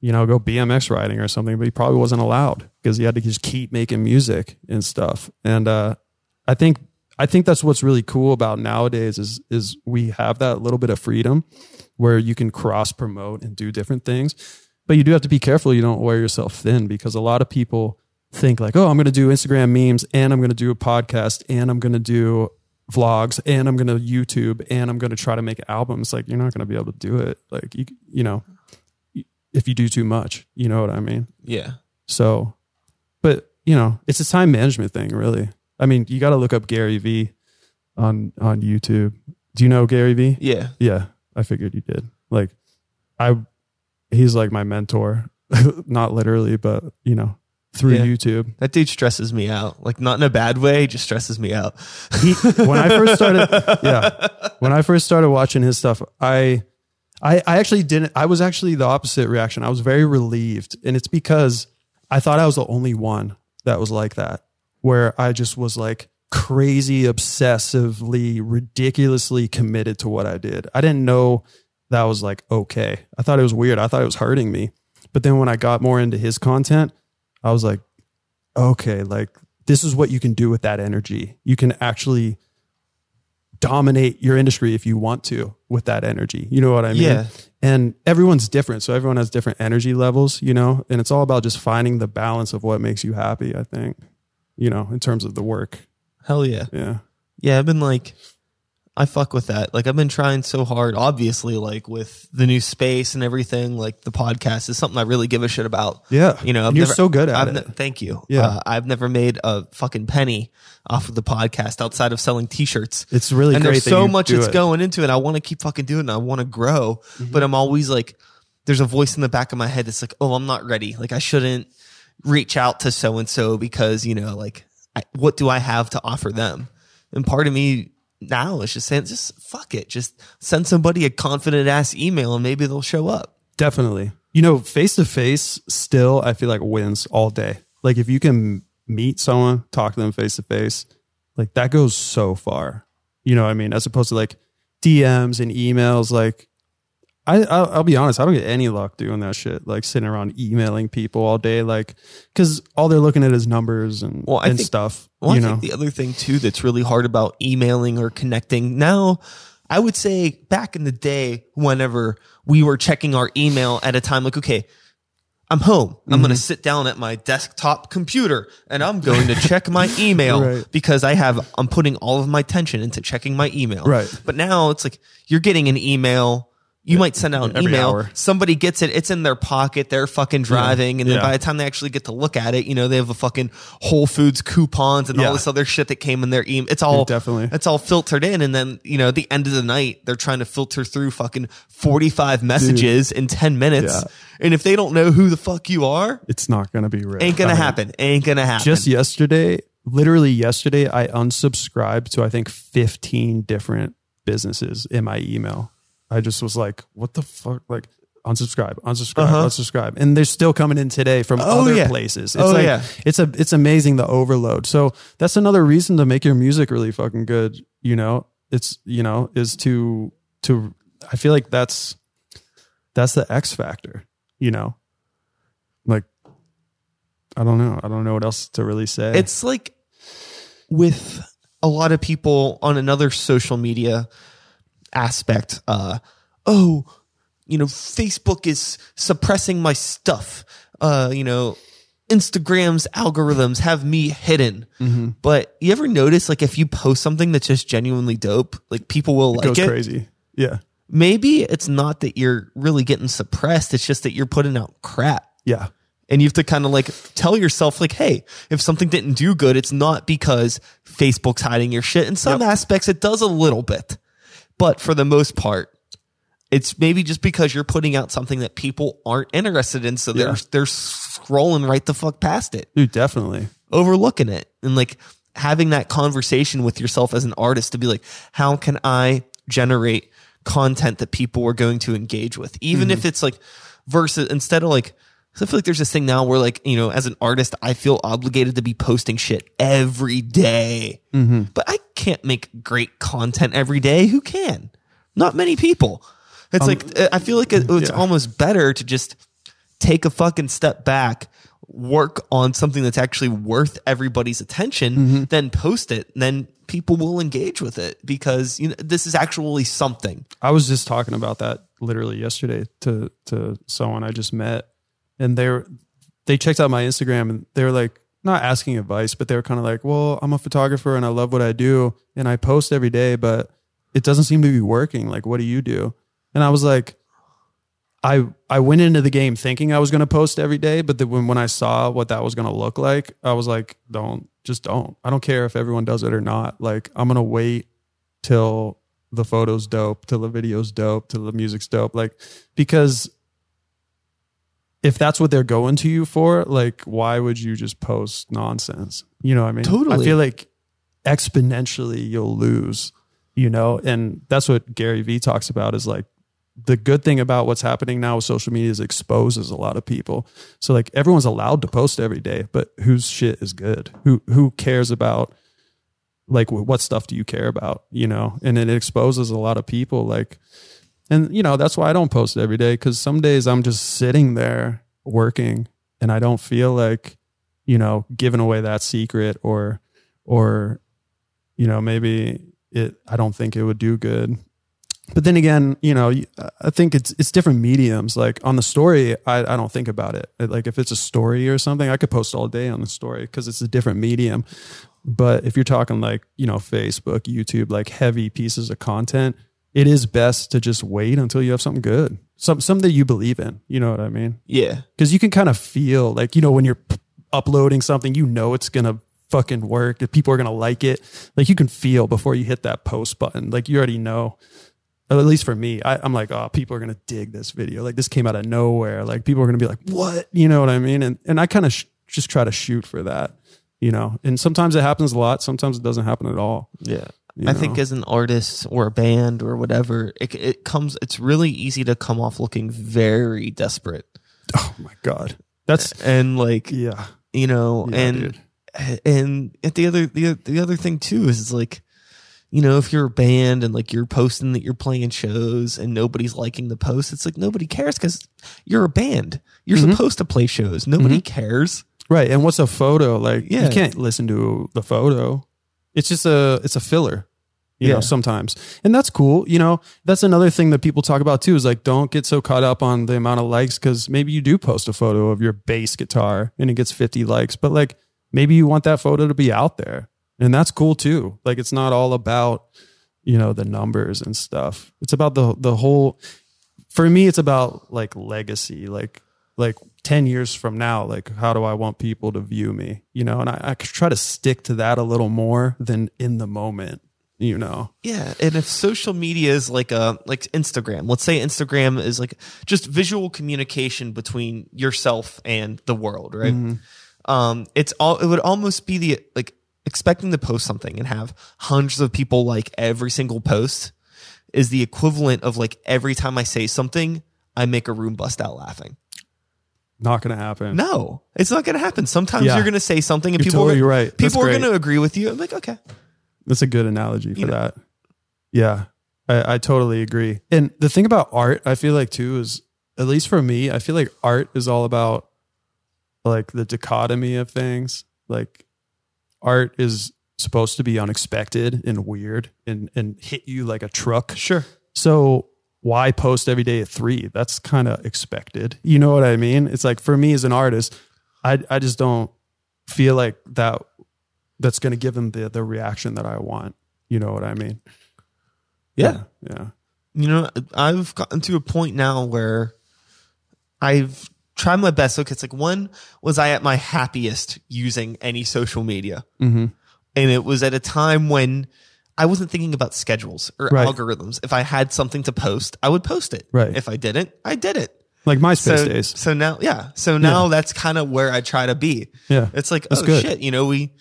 you know, go BMX riding or something, but he probably wasn't allowed because he had to just keep making music and stuff. And uh I think I think that's what's really cool about nowadays is is we have that little bit of freedom where you can cross promote and do different things. But you do have to be careful you don't wear yourself thin because a lot of people think like, "Oh, I'm going to do Instagram memes and I'm going to do a podcast and I'm going to do vlogs and I'm going to YouTube and I'm going to try to make albums." Like you're not going to be able to do it. Like you you know, if you do too much, you know what I mean? yeah. So, but you know, it's a time management thing, really. I mean, you got to look up Gary V on on YouTube. Do you know Gary V? Yeah. Yeah, I figured you did. Like, I, he's like my mentor, not literally, but you know, through Yeah. YouTube. That dude stresses me out. Like not in a bad way, he just stresses me out. He, when I first started, yeah, when I first started watching his stuff, I, I, I actually didn't. I was actually the opposite reaction. I was very relieved, and it's because I thought I was the only one that was like that, where I just was like crazy, obsessively, ridiculously committed to what I did. I didn't know that was like okay. I thought it was weird. I thought it was hurting me. But then when I got more into his content, I was like, okay, like this is what you can do with that energy. You can actually dominate your industry if you want to with that energy. You know what I mean? Yeah. And everyone's different. So everyone has different energy levels, you know, and it's all about just finding the balance of what makes you happy, I think, you know, in terms of the work. Hell yeah. Yeah. Yeah, I've been like, I fuck with that. Like, I've been trying so hard, obviously, like with the new space and everything. Like, the podcast is something I really give a shit about. Yeah. You know, you're never- so good at I've it. ne- thank you. Yeah. Uh, I've never made a fucking penny off of the podcast outside of selling t-shirts. It's really and great there's so much that's it. going into it. I want to keep fucking doing it. I want to grow, Mm-hmm. but I'm always like, there's a voice in the back of my head that's like, oh, I'm not ready. Like, I shouldn't reach out to so and so because you know, like, I, what do I have to offer them? And part of me now is just saying, just fuck it, just send somebody a confident ass email and maybe they'll show up. Definitely. You know, face to face still, I feel like wins all day. Like if you can meet someone, talk to them face to face, like that goes so far. You know what I mean? As opposed to like DMs and emails. Like I, I'll, I'll be honest, I don't get any luck doing that shit. Like sitting around emailing people all day, like because all they're looking at is numbers and, Well, I and think- stuff. Well, you I know, think the other thing too that's really hard about emailing or connecting now, I would say back in the day, whenever we were checking our email at a time, like, okay, I'm home. I'm Mm-hmm. going to sit down at my desktop computer and I'm going to check my email Right. because I have, I'm putting all of my attention into checking my email. Right. But now it's like you're getting an email. You might send out an Every email. hour. Somebody gets it. It's in their pocket. They're fucking driving. And then Yeah. by the time they actually get to look at it, you know, they have a fucking Whole Foods coupons and Yeah. all this other shit that came in their email. It's all definitely. It's all filtered in, and then you know, at the end of the night, they're trying to filter through fucking forty five messages in ten minutes, Yeah. and if they don't know who the fuck you are, it's not going to be real. ain't gonna I mean, happen. Ain't gonna happen. just yesterday, literally yesterday, I unsubscribed to I think 15 different businesses in my email. I just was like, what the fuck? Like, unsubscribe, unsubscribe, Uh-huh. unsubscribe. And they're still coming in today from Oh, other yeah. places. It's Oh, like, yeah. it's a, it's amazing the overload. So that's another reason to make your music really fucking good. You know, it's, you know, is to, to, I feel like that's, that's the X factor, you know, like, I don't know. I don't know what else to really say. it's like with a lot of people on another social media aspect uh oh you know facebook is suppressing my stuff uh you know Instagram's algorithms have me hidden. Mm-hmm. But you ever notice like if you post something that's just genuinely dope, like people will like goes it. crazy. Yeah. Maybe it's not that you're really getting suppressed, it's just that you're putting out crap. Yeah. And you have to kind of like tell yourself, like, hey, if something didn't do good, it's not because Facebook's hiding your shit. In some Yep. aspects, it does a little bit. But for the most part, it's maybe just because you're putting out something that people aren't interested in. So they're, Yeah. they're scrolling right the fuck past it, Dude, definitely. overlooking it. And like having that conversation with yourself as an artist to be like, how can I generate content that people are going to engage with? Even mm-hmm. if it's like versus instead of like, 'cause I feel like there's this thing now where like, you know, as an artist, I feel obligated to be posting shit every day. Mm-hmm. But I can't make great content every day. Who can? Not many people. It's um, like, uh, I feel like it- it's yeah. almost better to just take a fucking step back, work on something that's actually worth everybody's attention, mm-hmm. then post it. And then people will engage with it because you know this is actually something. I was just talking about that literally yesterday to to someone I just met, and they they checked out my Instagram and they were like not asking advice, but they were kind of like, "Well, I'm a photographer and I love what I do and I post every day, but it doesn't seem to be working. Like, what do you do?" And I was like, I I went into the game thinking I was going to post every day, but then when when I saw what that was going to look like, I was like, "Don't just don't. I don't care if everyone does it or not. Like, I'm going to wait till the photo's dope, till the video's dope, till the music's dope. Like, because if that's what they're going to you for, like, why would you just post nonsense? You know what I mean? Totally. I feel like exponentially you'll lose, you know? And that's what Gary Vee talks about is like, the good thing about what's happening now with social media is exposes a lot of people. So like everyone's allowed to post every day, but whose shit is good? Who who cares about like what stuff do you care about you know and it exposes a lot of people like and you know that's why i don't post every day because some days i'm just sitting there working and i don't feel like you know giving away that secret or or you know maybe it i don't think it would do good. But then again you know i think it's it's different mediums. Like on the story i, I don't think about it. Like if it's a story or something i could post all day on the story because it's a different medium. But if you're talking like, you know, Facebook, YouTube, like heavy pieces of content, it is best to just wait until you have something good. Some something that you believe in. You know what I mean? Yeah. Because you can kind of feel like, you know, when you're p- uploading something, you know it's gonna fucking work. That people are gonna like it. Like you can feel before you hit that post button. Like you already know. At least for me, I, I'm like, oh, people are gonna dig this video. Like this came out of nowhere. Like people are gonna be like, what? You know what I mean? And and I kind of sh- just try to shoot for that. You know, and sometimes it happens a lot. Sometimes it doesn't happen at all. Yeah. You I think as an artist or a band or whatever, it, it comes, it's really easy to come off looking very desperate. Oh my god, that's And like, yeah, you know, Yeah, and dude. and at the other the the other thing too is like, you know, if you're a band and like you're posting that you're playing shows and nobody's liking the post, it's like nobody cares because you're a band. You're Mm-hmm. supposed to play shows. Nobody cares. right. And what's a photo? Like Yeah. you can't listen to the photo. It's just a it's a filler. You Yeah. know, sometimes. And that's cool. You know, that's another thing that people talk about too is like don't get so caught up on the amount of likes because maybe you do post a photo of your bass guitar and it gets 50 likes, but like maybe you want that photo to be out there. And that's cool too. Like it's not all about, you know, the numbers and stuff. It's about the the whole for me it's about like legacy like like 10 years from now like how do i want people to view me you know and i, I try to stick to that a little more than in the moment you know Yeah, and if social media is like a like Instagram, let's say Instagram is like just visual communication between yourself and the world, right? Um, it's all it would almost be the like expecting to post something and have hundreds of people like every single post is the equivalent of like every time I say something, I make a room bust out laughing. Not gonna happen No, it's not going to happen. Sometimes Yeah. you're going to say something and You're people totally are, right. That's people are great. going to agree with you. I'm like, okay, that's a good analogy for You know. that yeah I, I totally agree and the thing about art i feel like too is at least for me i feel like art is all about like the dichotomy of things like art is supposed to be unexpected and weird and and hit you like a truck sure. So why post every day at three? That's kind of expected. You know what I mean? It's like for me as an artist, I I just don't feel like that that's going to give them the the reaction that I want. You know what I mean? Yeah. Yeah. You know, I've gotten to a point now where I've tried my best. Look, it's like when was I at my happiest using any social media? Mm-hmm. And it was at a time when I wasn't thinking about schedules or Right. algorithms. If I had something to post, I would post it. Right. If I didn't, I did it. Like MySpace So, days. so now, yeah. So now that's kind of where I try to be. Yeah. It's like, That's oh good. shit, you know, we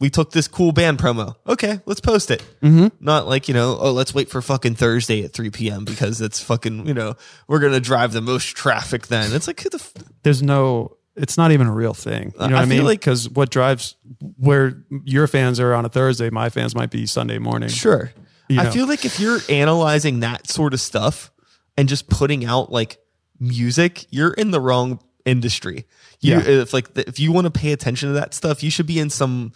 we took this cool band promo. Okay, let's post it. Mm-hmm. Not like you know, oh, let's wait for fucking Thursday at three p.m. because it's fucking you know we're gonna drive the most traffic then. It's like who the f- There's no. It's not even a real thing. You know I what I feel mean? like- Because what drives where your fans are on a Thursday, my fans might be Sunday morning. sure. You I feel like if you're analyzing that sort of stuff and just putting out like music, you're in the wrong industry. You, Yeah. If like if you want to pay attention to that stuff, you should be in some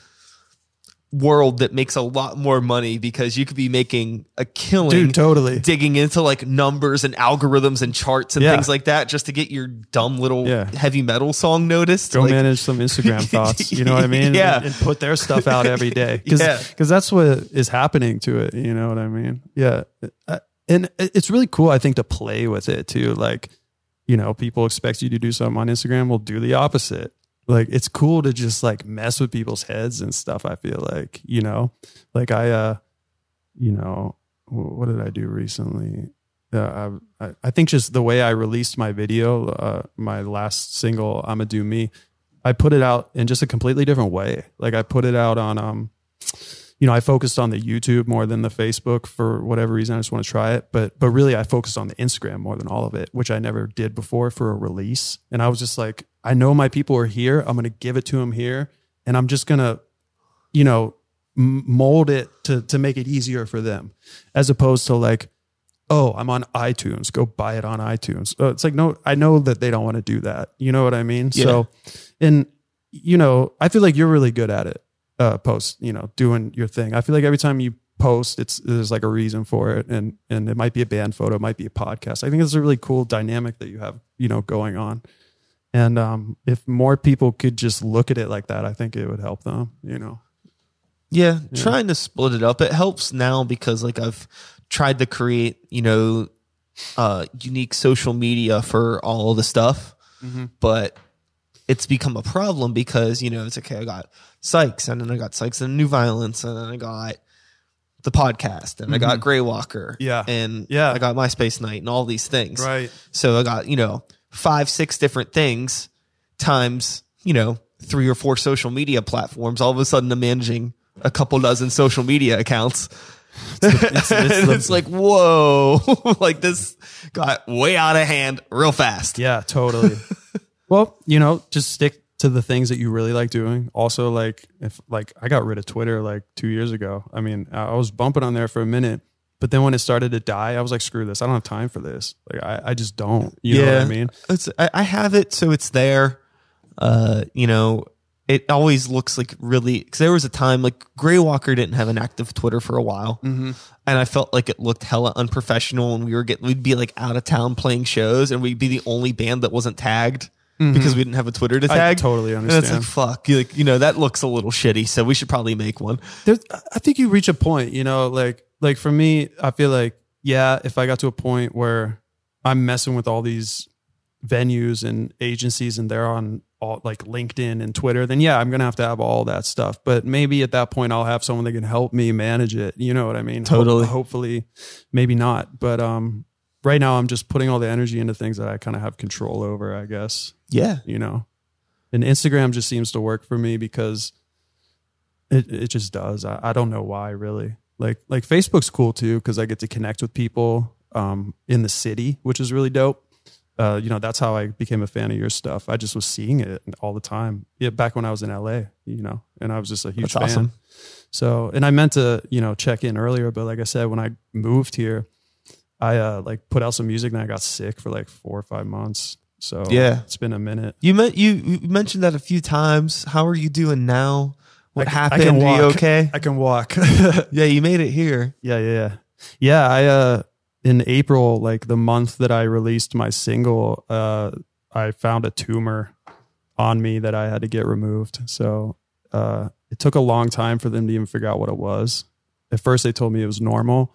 world that makes a lot more money because you could be making a killing Dude, totally. digging into like numbers and algorithms and charts and Yeah. things like that just to get your dumb little Yeah. heavy metal song noticed. Go Like, manage some Instagram thoughts. You know what I mean? Yeah. And, and put their stuff out every day. Because Yeah. that's what is happening to it. You know what I mean? Yeah. Uh, And it's really cool, I think, to play with it too. Like, you know, people expect you to do something on Instagram. We'll do the opposite. Like, it's cool to just like mess with people's heads and stuff. I feel like, you know, like I, uh, you know, what did I do recently? Uh, I, I think just the way I released my video, uh, my last single, "I'ma Do Me," I put it out in just a completely different way. Like I put it out on, um, you know, I focused on the YouTube more than the Facebook for whatever reason. I just want to try it, but but really, I focused on the Instagram more than all of it, which I never did before for a release. And I was just like, I know my people are here. I'm going to give it to them here, and I'm just gonna, you know, mold it to to make it easier for them, as opposed to like oh, I'm on iTunes. Go buy it on iTunes. Uh, it's like, no, I know that they don't want to do that. You know what I mean? So, and, you know, I feel like you're really good at it, uh, post, you know, doing your thing. I feel like every time you post, it's, there's like a reason for it. And, and it might be a band photo, it might be a podcast. I think it's a really cool dynamic that you have, you know, going on. And, um, if more people could just look at it like that, I think it would help them, you know? Yeah, trying to split it up. It helps now because like I've tried to create, you know, uh unique social media for all of the stuff. But it's become a problem because, you know, it's okay, I got Sykes and then I got Sykes and New Violence and then I got the podcast and I got Grey Walker. Yeah. And Yeah. I got MySpace Night and all these things. Right. So I got, you know, five, six different things times, you know, three or four social media platforms. All of a sudden I'm managing a couple dozen social media accounts. it's the- it's like, whoa, like this got way out of hand real fast. Yeah, totally. well, you know, just stick to the things that you really like doing. Also, like if like I got rid of Twitter like two years ago. I mean, I was bumping on there for a minute, but then when it started to die, I was like, screw this. I don't have time for this. Like I, I just don't. You know what I mean? It's, I, I have it, so it's there. Uh, you know, it always looks like really because there was a time like Grey Walker didn't have an active Twitter for a while, Mm-hmm. and I felt like it looked hella unprofessional. And we were getting we'd be like out of town playing shows, and we'd be the only band that wasn't tagged because we didn't have a Twitter to Mm-hmm. I tag. totally And it's like fuck, you like you know that looks a little shitty, so we should probably make one. There's, I think you reach a point, you know, like like for me, I feel like yeah, if I got to a point where I'm messing with all these venues and agencies and they're on all like LinkedIn and Twitter, then yeah, I'm gonna have to have all that stuff. But maybe at that point I'll have someone that can help me manage it. You know what I mean? Ho- Totally. hopefully, maybe not. But um right now I'm just putting all the energy into things that I kind of have control over, I guess Yeah, you know and instagram just seems to work for me because it, it just does I, I don't know why really like like facebook's cool too because i get to connect with people um, in the city which is really dope uh, you know that's how i became a fan of your stuff i just was seeing it all the time yeah back when i was in la you know and i was just a huge That's fan awesome. so and i meant to you know check in earlier but like i said when i moved here i uh like put out some music and i got sick for like four or five months so Yeah. it's been a minute you meant you, you mentioned that a few times. How are you doing now? What I I happened? can Are you okay? I can walk. yeah, you made it here. yeah, yeah, yeah. Yeah, I uh in April, like the month that I released my single, uh I found a tumor on me that I had to get removed. So uh, it took a long time for them to even figure out what it was. At first, they told me it was normal,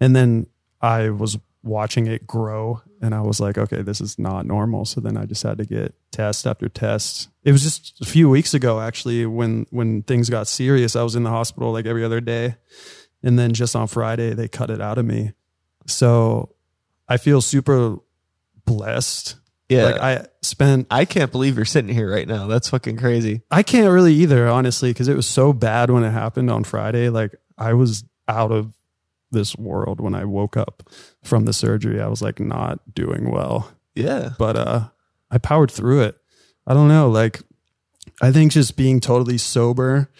and then I was watching it grow, and I was like, okay, this is not normal. So then I just had to get test after test. It was just a few weeks ago, actually, when when things got serious. I was in the hospital like every other day, and then just on Friday they cut it out of me. So I feel super blessed. Yeah. Like I spent I can't believe you're sitting here right now. That's fucking crazy. I can't really either, honestly, because it was so bad when it happened on Friday. Like I was out of this world when I woke up from the surgery. I was like not doing well. Yeah. But uh I powered through it. I don't know, like I think just being totally sober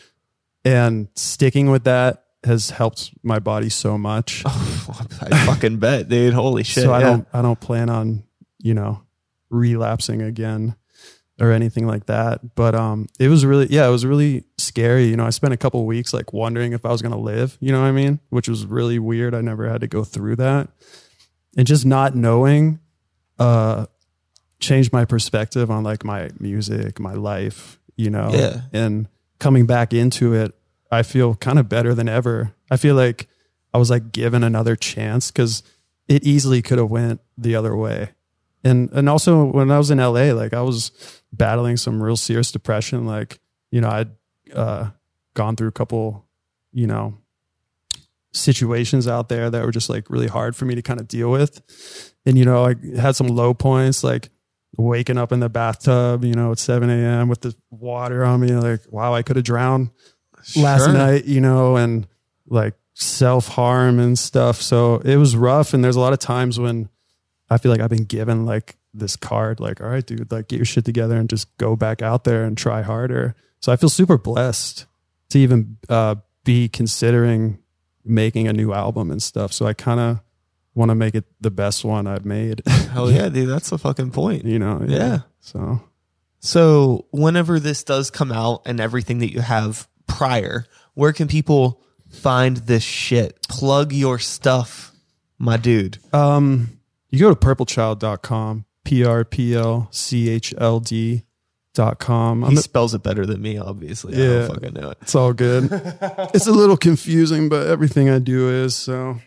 and sticking with that has helped my body so much. I fucking bet, dude. Holy shit. so I yeah. don't I don't plan on, you know, relapsing again or anything like that. But um it was really yeah, it was really scary. You know, I spent a couple of weeks like wondering if I was gonna live, you know what I mean? Which was really weird. I never had to go through that. And just not knowing uh changed my perspective on like my music, my life, you know. Yeah. And coming back into it, I feel kind of better than ever. I feel like I was like given another chance because it easily could have went the other way. And and also when I was in LA, like I was battling some real serious depression. Like, you know, I'd uh, gone through a couple, you know, situations out there that were just like really hard for me to kind of deal with. And, you know, I had some low points, like waking up in the bathtub, you know, at 7 a.m. with the water on me. Like, wow, I could have drowned last night, you know, and like self harm and stuff. So it was rough. And there's a lot of times when I feel like I've been given like this card, like, all right, dude, like get your shit together and just go back out there and try harder. So I feel super blessed to even uh, be considering making a new album and stuff. So I kind of want to make it the best one I've made, Hell yeah, dude. That's the fucking point. you know? Yeah. So So, whenever this does come out and everything that you have prior, where can people find this shit? Plug your stuff, my dude. Um, you go to purplechild.com, P R P L C H L D dot com. He I'm, spells it better than me, obviously. I Yeah. don't fucking know it. it's all good. it's a little confusing, but everything I do is so.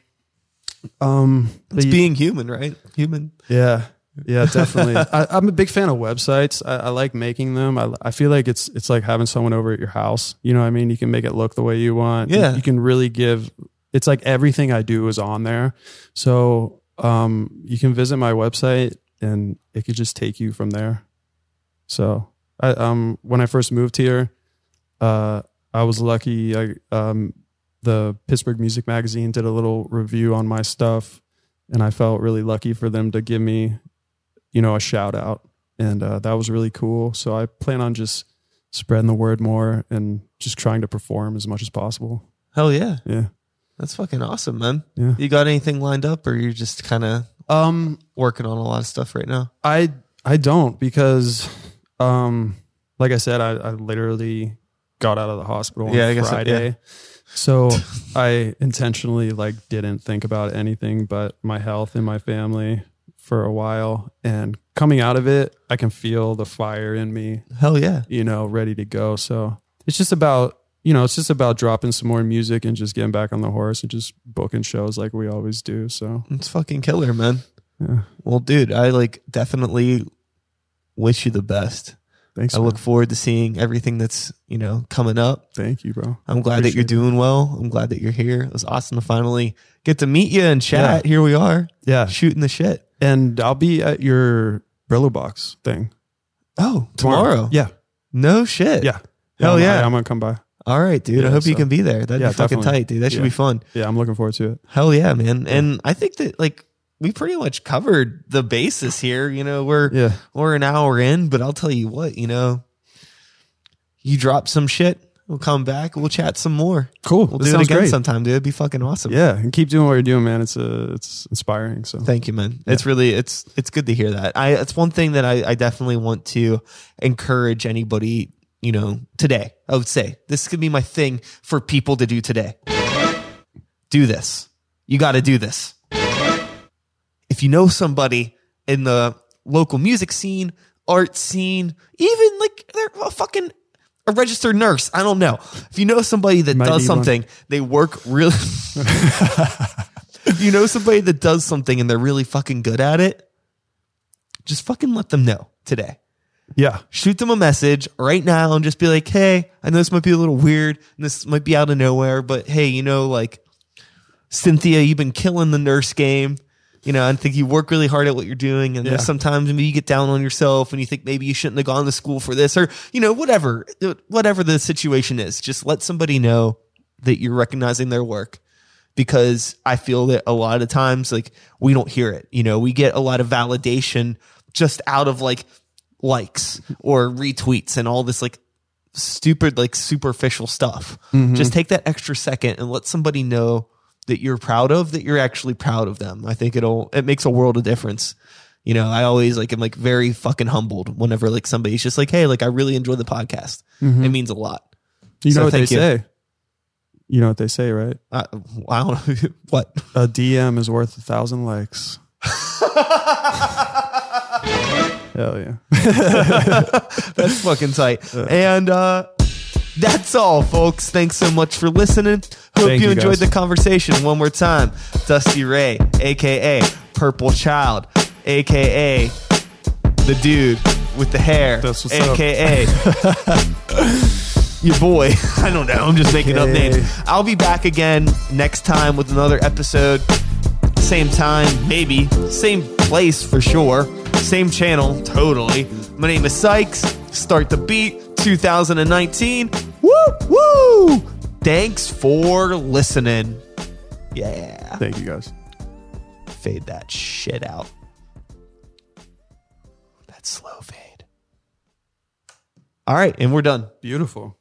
Um, It's you- being human, right? Human. yeah, yeah, definitely. I, I'm a big fan of websites. I, I like making them. I, I feel like it's it's like having someone over at your house. You know what I mean? You can make it look the way you want. Yeah. you, you can really give. It's like everything I do is on there. So um, you can visit my website and it could just take you from there. So I um when I first moved here, uh, I was lucky. I um the Pittsburgh Music Magazine did a little review on my stuff, and I felt really lucky for them to give me, you know, a shout out, and uh, that was really cool. So I plan on just spreading the word more and just trying to perform as much as possible. Hell yeah. Yeah. That's fucking awesome, man. Yeah. You got anything lined up or you're just kind of Um, working on a lot of stuff right now? I I don't because, um, like I said, I, I literally got out of the hospital on Yeah, I guess so, Friday. So I intentionally like didn't think about anything but my health and my family for a while. And coming out of it, I can feel the fire in me, Hell yeah. you know, ready to go. So it's just about you know, it's just about dropping some more music and just getting back on the horse and just booking shows like we always do. So It's fucking killer, man. yeah. Well, dude, I like definitely wish you the best. Thanks. I man. look forward to seeing everything that's, you know, coming up. Thank you, bro. I'm glad that you're Appreciate it. doing well. I'm glad that you're here. It was awesome to finally get to meet you and chat. Here we are Yeah. shooting the shit. And I'll be at your Brillo Box thing Oh, tomorrow. Yeah. No shit. Yeah. Hell I'm- yeah. I'm gonna come by. All right, dude. I Yeah, hope you can be there. That'd Yeah, be fucking definitely. tight, dude. That should Yeah. be fun. Yeah, I'm looking forward to it. Hell yeah, man. And I think that like we pretty much covered the basis here. You know, we're Yeah. we're an hour in, but I'll tell you what, you know, you drop some shit, we'll come back, we'll chat some more. Cool. We'll This do it again great. sometime, dude. It'd be fucking awesome. Yeah, and keep doing what you're doing, man. It's uh, it's inspiring. So Thank you, man. It's really it's it's good to hear that. I it's one thing that I, I definitely want to encourage anybody, you know, today. I would say this could be my thing for people to do today. Do this. You got to do this. If you know somebody in the local music scene art scene, even like they're a fucking a registered nurse. I don't know. If you know somebody that Might does need one. something, they work really. if you know somebody that does something and they're really fucking good at it, just fucking let them know today Yeah. shoot them a message right now and just be like, hey, I know this might be a little weird and this might be out of nowhere, but hey, you know, like Cynthia, you've been killing the nurse game. You know, I think you work really hard at what you're doing, and Yeah. sometimes maybe you get down on yourself and you think maybe you shouldn't have gone to school for this, or you know, whatever, whatever the situation is. Just let somebody know that you're recognizing their work, because I feel that a lot of times, like we don't hear it. You know, we get a lot of validation just out of like likes or retweets and all this like stupid like superficial stuff. Mm-hmm. Just take that extra second and let somebody know that you're proud of that you're actually proud of them. I think it'll it makes a world of difference. You know, I always like am like very fucking humbled whenever like somebody's just like, "Hey, like I really enjoy the podcast." Mm-hmm. It means a lot. You So know what they you. say. You know what they say, right? I, uh, I don't know what. A DM is worth a thousand likes. Hell yeah. That's fucking tight. And uh that's all, folks. Thanks so much for listening. Hope Thank you you, enjoyed the conversation. One more time. Dusty Ray, aka Purple Child, aka the dude with the hair, That's what's up. aka your boy. I don't know. I'm just making up names. I'll be back again next time with another episode. Same time, maybe. Same place for sure. Same channel, totally. My name is Sykes. Start the beat 2019. Woo! Woo! Thanks for listening. Yeah. Thank you guys. Fade that shit out. That slow fade. All right, and we're done. Beautiful.